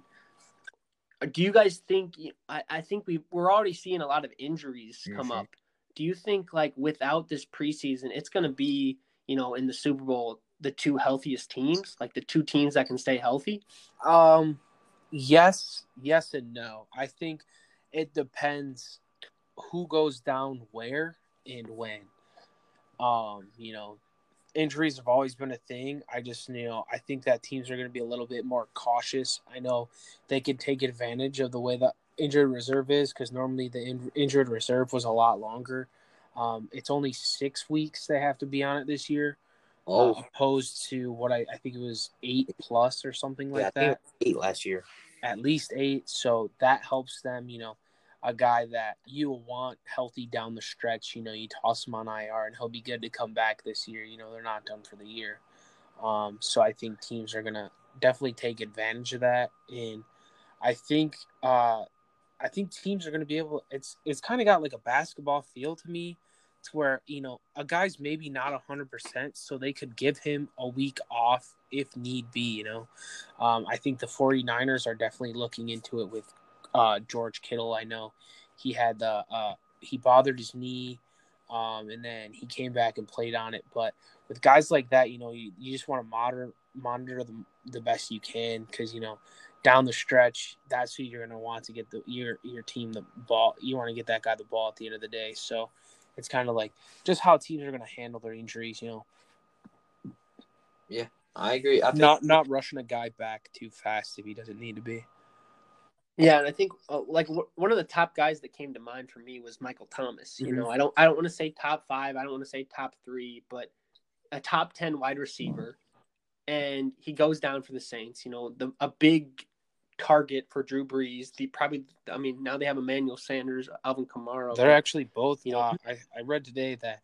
do you guys think? I, I think we we're already seeing a lot of injuries come mm-hmm. up. Do you think like without this preseason, it's going to be you know in the Super Bowl the two healthiest teams, like the two teams that can stay healthy? Um, Yes, yes, and no. I think it depends who goes down where and when. Um, you know, injuries have always been a thing. I just, you know, I think that teams are going to be a little bit more cautious. I know they can take advantage of the way the injured reserve is because normally the in- injured reserve was a lot longer. Um, it's only six weeks they have to be on it this year. Oh, uh, opposed to what I, I think it was eight plus or something like yeah, I that eight last year. at least eight. So that helps them, you know, a guy that you want healthy down the stretch. You know, you toss him on IR and he'll be good to come back this year. You know, they're not done for the year. Um, so I think teams are going to definitely take advantage of that. And I think, uh, I think teams are going to be able, it's, it's kind of got like a basketball feel to me to where, you know, a guy's maybe not hundred percent. So they could give him a week off if need be, you know, um, I think the 49ers are definitely looking into it with uh, George Kittle. I know he had the uh, he bothered his knee, um, and then he came back and played on it. But with guys like that, you know, you, you just want to monitor monitor them the best you can because you know down the stretch, that's who you're going to want to get the your your team the ball. You want to get that guy the ball at the end of the day. So it's kind of like just how teams are going to handle their injuries. You know, Yeah, I agree. I think not not rushing a guy back too fast if he doesn't need to be. Yeah, and I think uh, like w- one of the top guys that came to mind for me was Michael Thomas. You Mhm. know, I don't I don't want to say top five, I don't want to say top three, but a top ten wide receiver, and he goes down for the Saints. You know, the a big target for Drew Brees. The probably I mean now they have Emmanuel Sanders, Alvin Kamara. They're actually both. You know- uh, I I read today that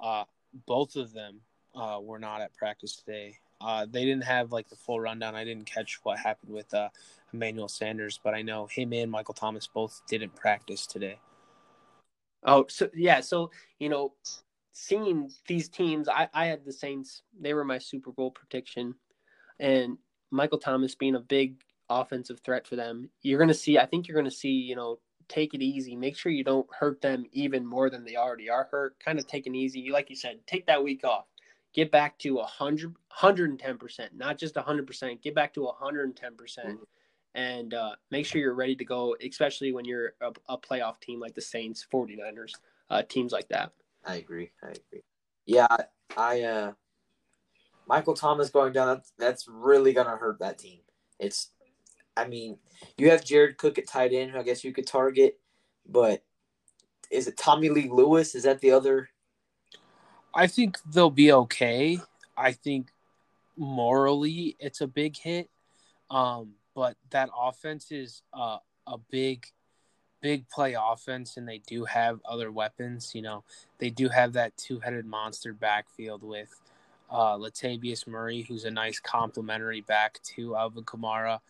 uh, both of them uh, were not at practice today. Uh, they didn't have like the full rundown. I didn't catch what happened with uh, Emmanuel Sanders, but I know him and Michael Thomas both didn't practice today. Oh, so yeah, so you know, seeing these teams, I I had the Saints. They were my Super Bowl prediction, and Michael Thomas being a big offensive threat for them. You're gonna see. I think you're gonna see. You know, take it easy. Make sure you don't hurt them even more than they already are hurt. Kind of take it easy. Like you said, take that week off. Get back to 100, 110%, not just 100%. Get back to 110%. percent And uh, make sure you're ready to go, especially when you're a, a playoff team like the Saints, 49ers, uh, teams like that. I agree. I agree. Yeah, I, I uh Michael Thomas going down, that's, that's really gonna hurt that team. It's I mean, you have Jared Cook at tight end, who I guess you could target, but is it Tommylee Lewis? Is that the other I think they'll be okay. I think morally it's a big hit, um, but that offense is uh, a big, big play offense, and they do have other weapons. You know, they do have that two-headed monster backfield with uh, Latavius Murray, who's a nice complementary back to Alvin Kamara.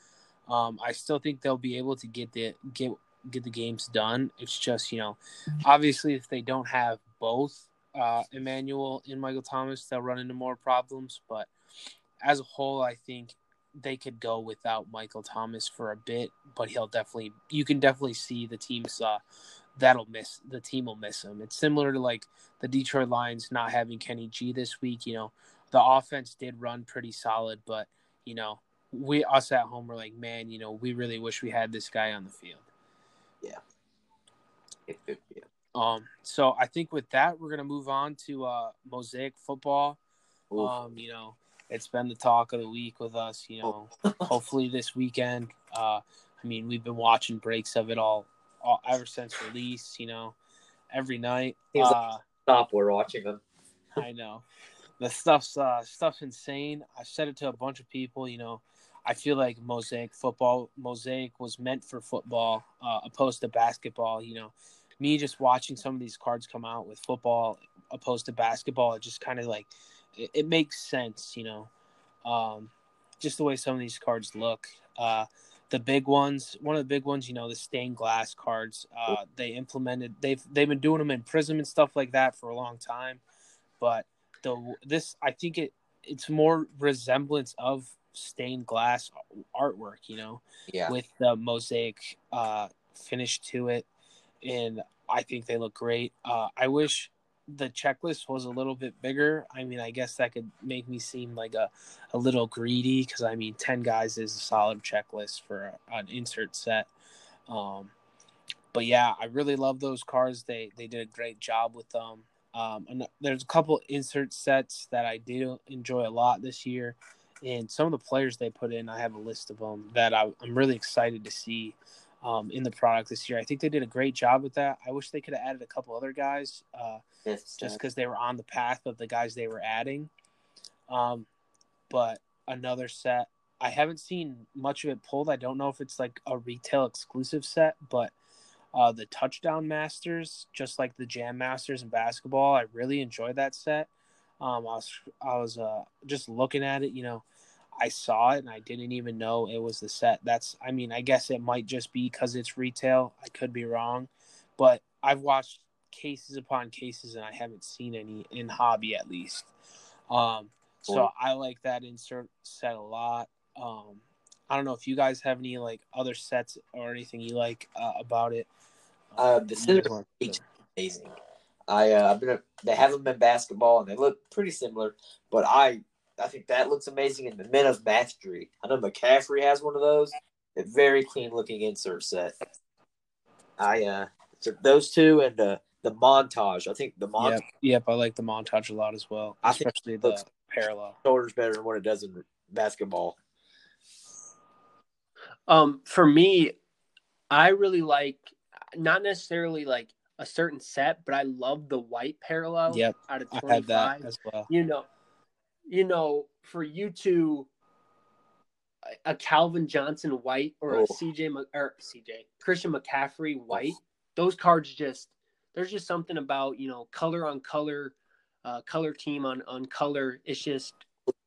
Um, I still think they'll be able to get the get get the games done. It's just you know, obviously if they don't have both uh, Emmanuel and Michael Thomas, they'll run into more problems. But as a whole, I think they could go without Michael Thomas for a bit. But he'll definitely, you can definitely see the teams uh, that'll miss the team will miss him. It's similar to like the Detroit Lions not having Kenny G this week. You know, the offense did run pretty solid, but you know, we us at home were like, man, you know, we really wish we had this guy on the field. yeah. Um, so I think with that, we're gonna move on to uh, mosaic football. Oof. Um, you know, it's been the talk of the week with us. You know, hopefully this weekend. Uh, I mean, we've been watching breaks of it all, all ever since release. You know, every night. Seems like- Uh, Stop, we're watching them. I know. The stuff's uh stuff's insane. I've said it to a bunch of people, you know. I feel like mosaic football mosaic was meant for football, uh, opposed to basketball, you know. Me just watching some of these cards come out with football opposed to basketball, it just kind of like it, it makes sense, you know. Um just the way some of these cards look. Uh the big ones, one of the big ones, you know, the stained glass cards. Uh, they implemented. They've they've been doing them in Prism and stuff like that for a long time, but the this I think it it's more resemblance of stained glass artwork, you know, Yeah. with the mosaic uh, finish to it, and I think they look great. Uh, I wish the checklist was a little bit bigger, I mean, I guess that could make me seem like a, a little greedy because I mean, 10 guys is a solid checklist for a, an insert set. Um, but yeah, I really love those cards. They they did a great job with them. Um, and there's a couple insert sets that I did enjoy a lot this year, and some of the players they put in, I have a list of them that I, am really excited to see um, in the product this year. I think they did a great job with that. I wish they could have added a couple other guys, uh, just because they were on the path of the guys they were adding. Um, but another set, I haven't seen much of it pulled. I don't know if it's like a retail exclusive set, but uh, the touchdown masters, just like the jam masters in basketball. I really enjoyed that set. Um, I was I was uh, just looking at it, you know, I saw it and I didn't even know it was the set. That's I mean, I guess it might just be because it's retail. I could be wrong, but I've watched cases upon cases and I haven't seen any in hobby at least. Um, so I like that insert set a lot. Um, I don't know if you guys have any like other sets or anything you like uh, about it. Uh, the Cinder is amazing. I uh, I've been a, they have them in basketball and they look pretty similar, but I I think that looks amazing in the Men of Mastery. I know McCaffrey has one of those. A very clean looking insert set. I uh so those two and uh, the montage. I think the montage. Yep, yep, I like the montage a lot as well, I especially the parallel. Shoulders better than what it does in basketball. Um, for me, I really like not necessarily like a certain set, but I love the white parallel. Yep, out of twenty five as well. You know, you know, for you to a Calvin Johnson white or oh. a CJ or CJ Christian McCaffrey white, those cards just there's just something about you know color on color, uh, color team on on color. It's just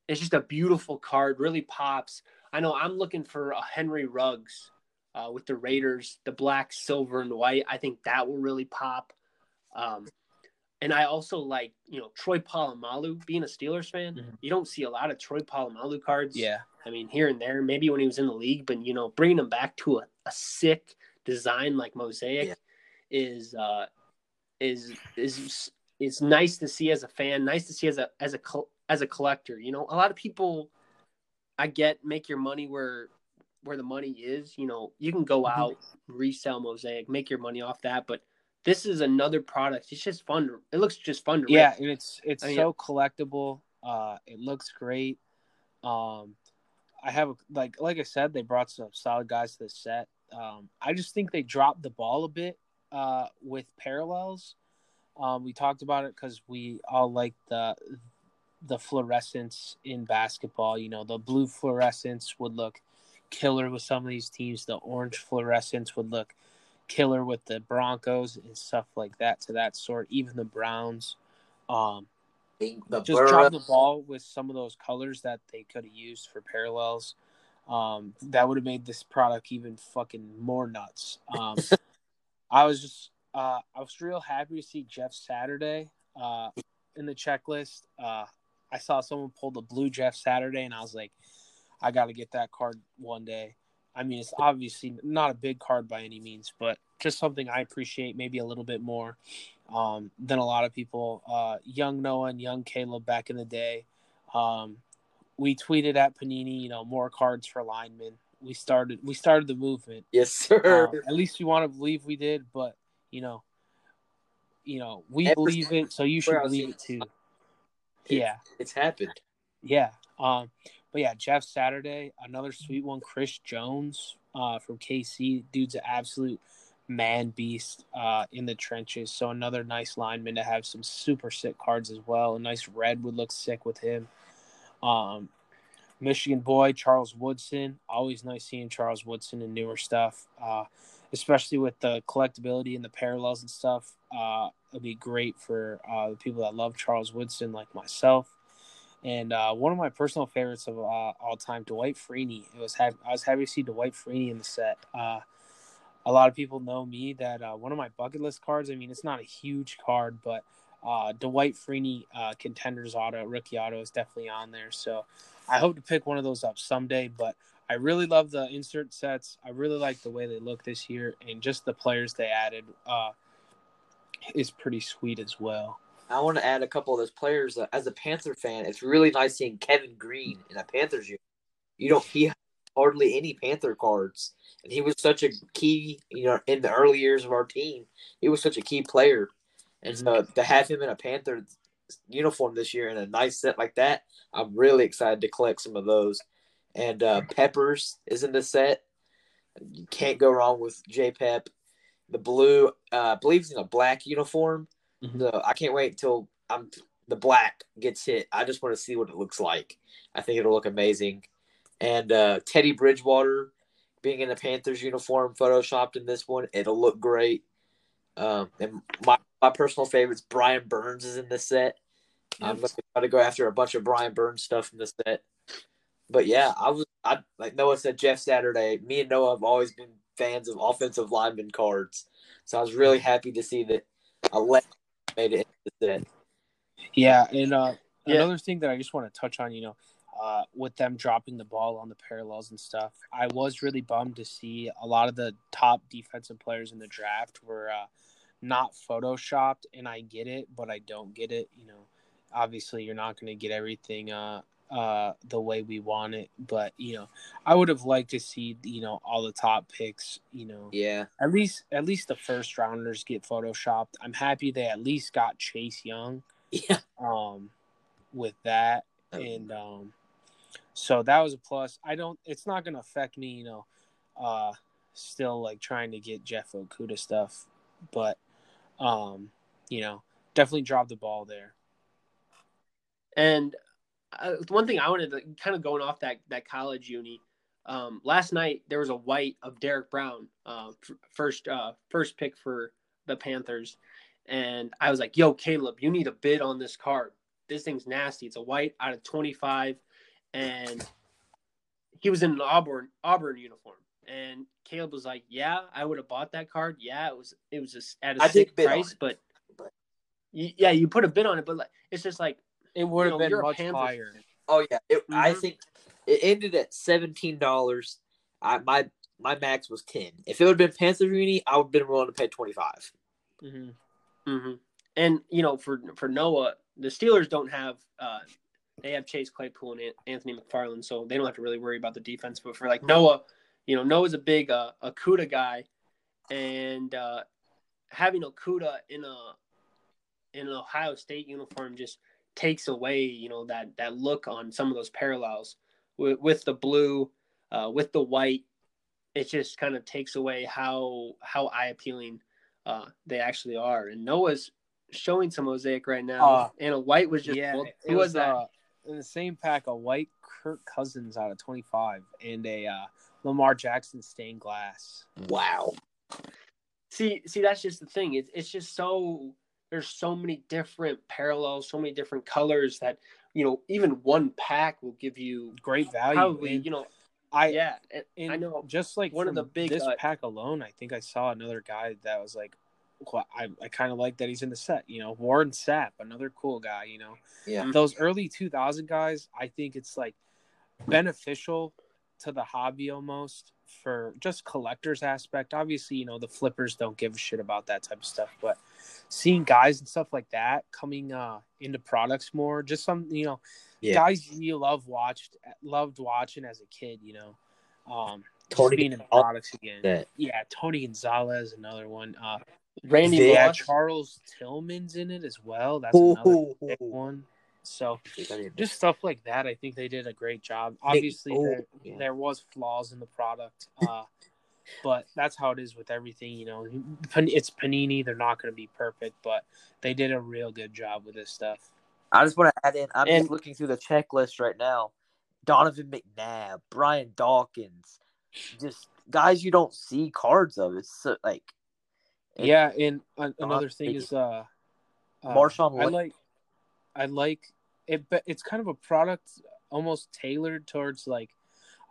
it's just a beautiful card. Really pops. I know I'm looking for a Henry Ruggs uh, with the Raiders, the black, silver, and white. I think that will really pop. Um, and I also like, you know, Troy Polamalu. Being a Steelers fan, mm-hmm. you don't see a lot of Troy Polamalu cards. Yeah. I mean, here and there, maybe when he was in the league, but you know, bringing him back to a, a sick design like Mosaic yeah. is uh, is is is nice to see as a fan. Nice to see as a as a as a collector. You know, a lot of people I get make your money where where the money is. You know, you can go mm-hmm. out, resell Mosaic, make your money off that, but this is another product. It's just fun. To, it looks just fun to yeah, rip. and it's it's I mean, so yeah. collectible. Uh, it looks great. Um, I have a, like like I said, they brought some solid guys to the set. Um, I just think they dropped the ball a bit uh, with parallels. Um, we talked about it because we all like the the fluorescence in basketball. You know, the blue fluorescence would look killer with some of these teams. The orange fluorescence would look killer with the Broncos and stuff like that to that sort. Even the Browns. Um, the just drop the ball with some of those colors that they could have used for parallels. Um, that would have made this product even fucking more nuts. Um, I was just, uh, I was real happy to see Jeff Saturday uh, in the checklist. Uh, I saw someone pull the blue Jeff Saturday, and I was like, I got to get that card one day. I mean, it's obviously not a big card by any means, but just something I appreciate maybe a little bit more um, than a lot of people. Uh, young Noah and young Caleb back in the day. Um, we tweeted at Panini, you know, more cards for linemen. We started we started the movement. Yes, sir. Uh, at least we want to believe we did, but you know, you know, we believe it, so you should believe it too yeah, it's happened. Yeah. Um, but yeah, Jeff Saturday, another sweet one. Chris Jones uh, from KC, dude's an absolute man beast uh, in the trenches. So another nice lineman to have some super sick cards as well. A nice red would look sick with him. Um, Michigan boy Charles Woodson, always nice seeing Charles Woodson in newer stuff, uh, especially with the collectability and the parallels and stuff. Uh, it'll be great for uh, the people that love Charles Woodson, like myself. And uh, one of my personal favorites of uh, all time, Dwight Freeney. It was ha- I was happy to see Dwight Freeney in the set. Uh, a lot of people know me that uh, one of my bucket list cards. I mean, it's not a huge card, but uh, Dwight Freeney uh, contenders auto, rookie auto is definitely on there. So I hope to pick one of those up someday. But I really love the insert sets. I really like the way they look this year, and just the players they added. Is pretty sweet as well. I want to add a couple of those players. Uh, as a Panther fan, it's really nice seeing Kevin Greene in a Panthers uniform. You don't he hardly any Panther cards, and he was such a key. You know, in the early years of our team, he was such a key player, and so to have him in a Panther uniform this year in a nice set like that, I'm really excited to collect some of those. And uh, Peppers is in the set. You can't go wrong with J Pep. The blue, uh, I believe he's in a black uniform. Mhm. So I can't wait until I'm the black gets hit. I just want to see what it looks like. I think it'll look amazing. And uh, Teddy Bridgewater being in a Panthers uniform, photoshopped in this one, it'll look great. Um, and my, my personal favorites, Brian Burns is in this set. I'm going to to go after a bunch of Brian Burns stuff in this set. But yeah, I was I like Noah said Jeff Saturday. Me and Noah have always been fans of offensive lineman cards, so I was really happy to see that a left made it into the set. Yeah, and uh, Yeah. another thing that I just want to touch on, you know, uh, with them dropping the ball on the parallels and stuff, I was really bummed to see a lot of the top defensive players in the draft were uh, not photoshopped, and I get it, but I don't get it. You know, obviously you're not going to get everything uh, uh, the way we want it, but you know, I would have liked to see you know all the top picks. You know, Yeah, at least at least the first rounders get photoshopped. I'm happy they at least got Chase Young yeah. um with that and um so that was a plus i don't it's not going to affect me you know uh still like trying to get jeff okudah stuff but um you know definitely drop the ball there And uh, one thing I wanted to kind of going off that that college uni. Um, last night there was a white of Derrick Brown, uh, first uh, first pick for the Panthers, and I was like, "Yo, Caleb, you need a bid on this card. This thing's nasty. It's a white out of twenty five, and he was in an Auburn Auburn uniform." And Caleb was like, "Yeah, I would have bought that card. Yeah, it was it was just at a I sick price, but, but- yeah, you put a bid on it, but like, it's just like." It would You have know, been a much Panthers higher. Oh yeah, it, I Mhm. think it ended at seventeen dollars. I my my max was ten. If it would have been Panther Uni, I would have been willing to pay twenty five. hmm hmm And you know, for for Noah, the Steelers don't have uh, they have Chase Claypool and Anthony McFarland, so they don't have to really worry about the defense. But for like Noah, you know, Noah's a big uh, Okudah guy, and uh, having Okudah in a in an Ohio State uniform just takes away, you know, that that look on some of those parallels with, with the blue, uh, with the white. It just kind of takes away how how eye appealing uh, they actually are. And Noah's showing some mosaic right now, Uh, and a white was just yeah well, it who was, was that? uh, in the same pack a white kirk cousins out of 25 and a uh, lamar jackson stained glass Wow. See, see, that's just the thing. It's it's just so there's so many different parallels, so many different colors that you know even one pack will give you great value probably and you know i yeah. And And I know just like one of the big, this uh, pack alone, I think I saw another guy that was like, well, I I kind of like that he's in the set. You know, Warren Sapp, another cool guy. You know, Yeah. those early 2000 guys, I think it's like beneficial to the hobby almost for just collectors aspect. Obviously, you know the flippers don't give a shit about that type of stuff, but seeing guys and stuff like that coming uh into products more, just some you know Yeah. guys you love watched loved watching as a kid, you know. Um Tony being in products again. That Yeah, Tony Gonzalez, another one. Uh Randy yeah, Charles Tillman's in it as well. That's another Ooh. big one. So just stuff like that, I think they did a great job. Obviously, oh, there, yeah. there was flaws in the product, uh, but that's how it is with everything. You know, it's Panini; they're not going to be perfect, but they did a real good job with this stuff. I just want to add in. I'm And- just looking through the checklist right now. Donovan McNabb, Brian Dawkins, just guys you don't see cards of. It's so, like it- yeah, and an- another thing is, uh, uh, Marshawn I like, I like it, but it's kind of a product almost tailored towards like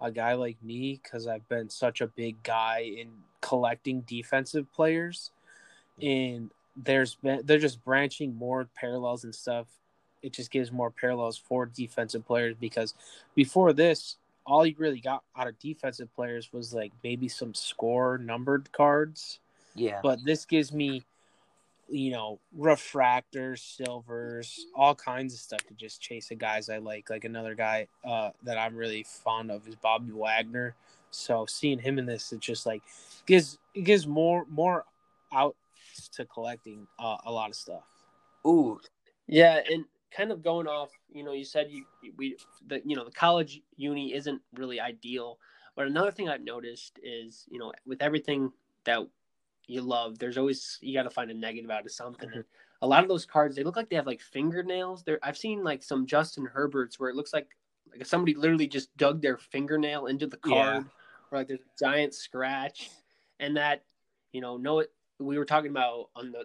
a guy like me because I've been such a big guy in collecting defensive players, and there's been they're just branching more parallels and stuff. It just gives more parallels for defensive players because before this, all you really got out of defensive players was like maybe some score numbered cards. Yeah, but this gives me you know, refractors, silvers, all kinds of stuff to just chase the guys I like. Like another guy uh, that I'm really fond of is Bobby Wagner. So seeing him in this, it just like gives it gives more more out to collecting uh, a lot of stuff. Ooh, Yeah, and kind of going off, you know, you said you we the you know the college uni isn't really ideal, but another thing I've noticed is you know with everything that you love, there's always you got to find a negative out of something. And a lot of those cards, they look like they have like fingernails. There, I've seen like some Justin Herberts where it looks like like somebody literally just dug their fingernail into the Yeah. card, or like there's a giant scratch, and that you know, no, it, we were talking about on the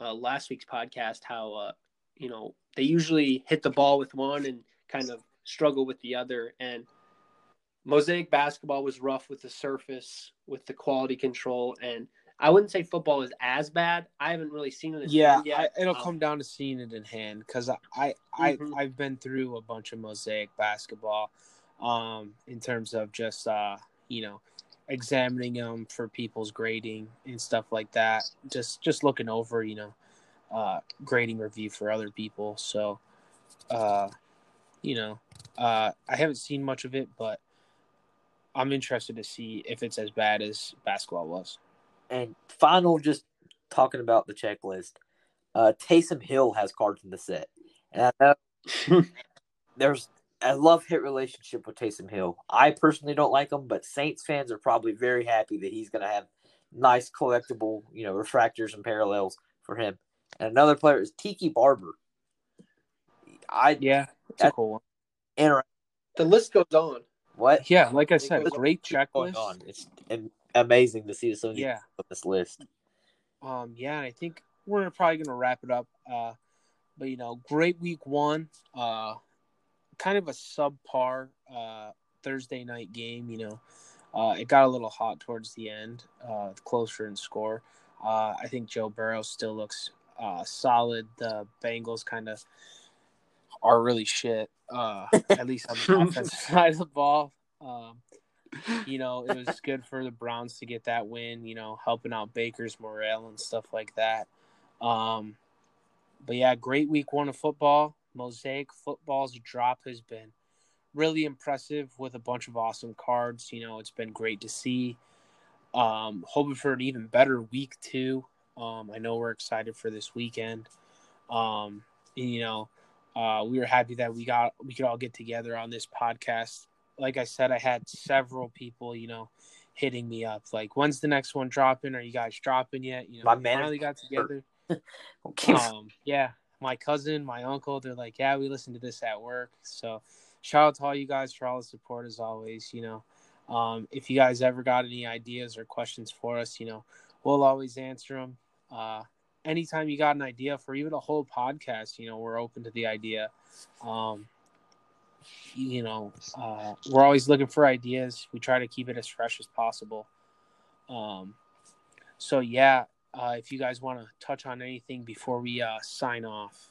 uh, last week's podcast how uh, you know they usually hit the ball with one and kind of struggle with the other and mosaic basketball was rough with the surface with the quality control and i wouldn't say football is as bad i haven't really seen it Yeah, yet. I, it'll Um, come down to seeing it in hand because I I, I Mhm. I've been through a bunch of mosaic basketball, um, in terms of just uh you know examining them for people's grading and stuff like that. Just just looking over you know uh grading review for other people. So uh you know uh I haven't seen much of it, but I'm interested to see if it's as bad as basketball was. And final, just talking about the checklist. Uh, Taysom Hill has cards in the set, and I know there's a love hit relationship with Taysom Hill. I personally don't like him, but Saints fans are probably very happy that he's going to have nice collectible, you know, refractors and parallels for him. And another player is Tiki Barber. I Yeah, it's a cool one. inter- the list goes on what Yeah, like I said, goes- great going checklist. on? It's am- amazing to see so Yeah. on this list. Um, yeah, and I think we're probably gonna wrap it up. Uh, but you know, great week one. Uh, kind of a subpar uh Thursday night game. You know, uh, it got a little hot towards the end, uh, closer in score. Uh, I think Joe Burrow still looks uh solid. The Bengals kind of are really shit. Uh, at least on the offensive side of the ball. Um, you know, it was good for the Browns to get that win, you know, helping out Baker's morale and stuff like that. Um, but yeah, great week one of football. Mosaic football's drop has been really impressive with a bunch of awesome cards. You know, it's been great to see. Um, hoping for an even better week two. Um, I know we're excited for this weekend. Um, and, you know, uh, we were happy that we got we could all get together on this podcast. Like I said, I had several people, you know, hitting me up like, "When's the next one dropping? Are you guys dropping yet?" You know, My man- finally got together. Okay. Um, yeah, my cousin, my uncle, they're like, "Yeah, we listen to this at work." So, shout out to all you guys for all the support as always. You know, um, if you guys ever got any ideas or questions for us, you know, we'll always answer them. Uh, anytime you got an idea for even a whole podcast, you know, we're open to the idea. Um, you know, uh, we're always looking for ideas. We try to keep it as fresh as possible. Um, so yeah, uh, if you guys want to touch on anything before we uh, sign off.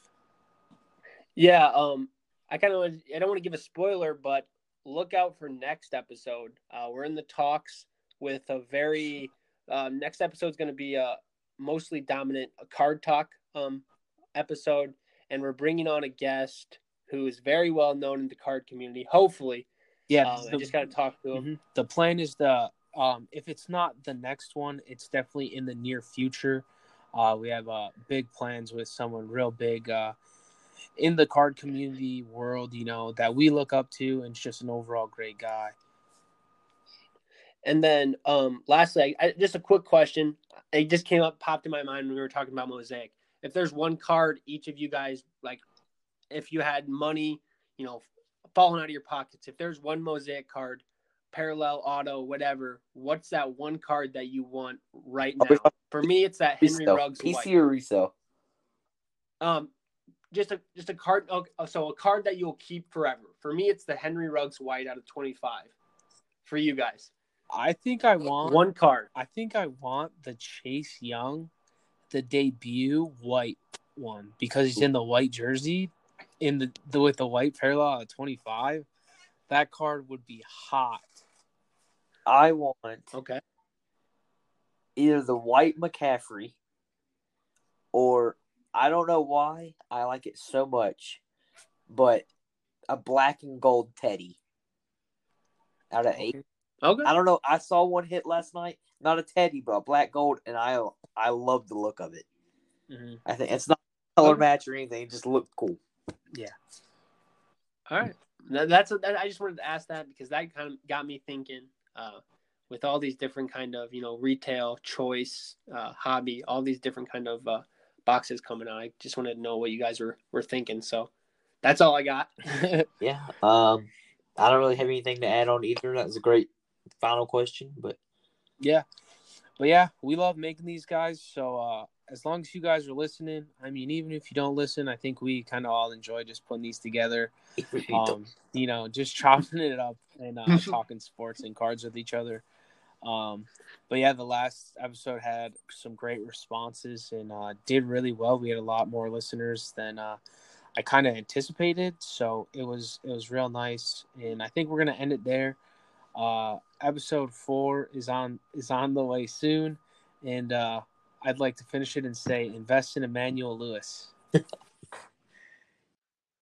Yeah, um, I kind of I don't want to give a spoiler, but look out for next episode. Uh, we're in the talks with a very um, next episode is going to be a mostly dominant a card talk um, episode, and we're bringing on a guest who is very well known in the card community. Hopefully, Yeah, um, I just got to talk to him. Mhm. The plan is the um, if it's not the next one, it's definitely in the near future. Uh, we have uh, big plans with someone real big uh, in the card community world, you know, that we look up to, and just an overall great guy. And then, um, lastly, I, just a quick question. It just came up, popped in my mind when we were talking about mosaic. If there's one card each of you guys like, if you had money, you know, falling out of your pockets, if there's one mosaic card, parallel auto, whatever, what's that one card that you want right now? For me, it's that Henry Resale. Ruggs PC white. or resale? Um, just a just a card. oh, So a card that you'll keep forever. For me, it's the Henry Ruggs white out of 25. For you guys, I think I want one card. I think I want the Chase Young, the debut white one because he's in the white jersey, in the, the with the white parallel at twenty five. That card would be hot. I want Okay. either the white McCaffrey or I don't know why I like it so much, but a black and gold Teddy out of eight. Okay. I don't know. I saw one hit last night. Not a Teddy, but a black gold, and I I love the look of it. hmm I think it's not color Okay. match or anything. It just looked cool. All right. That's that, I just wanted to ask that because that kind of got me thinking. Uh, with all these different kind of you know retail choice, uh, hobby, all these different kind of uh, boxes coming out, I just wanted to know what you guys were were thinking. So that's all I got. Yeah. Um, I don't really have anything to add on either. That was a great final question, but yeah, but yeah, we love making these guys. So uh, as long as you guys are listening, I mean, even if you don't listen, I think we kind of all enjoy just putting these together. um, you know, just chopping it up and uh, talking sports and cards with each other. Um, but yeah, the last episode had some great responses and uh, did really well. We had a lot more listeners than uh, I kind of anticipated, so it was it was real nice. And I think we're gonna end it there. Uh, episode four is on is on the way soon, and uh, I'd like to finish it and say invest in Emmanuel Lewis.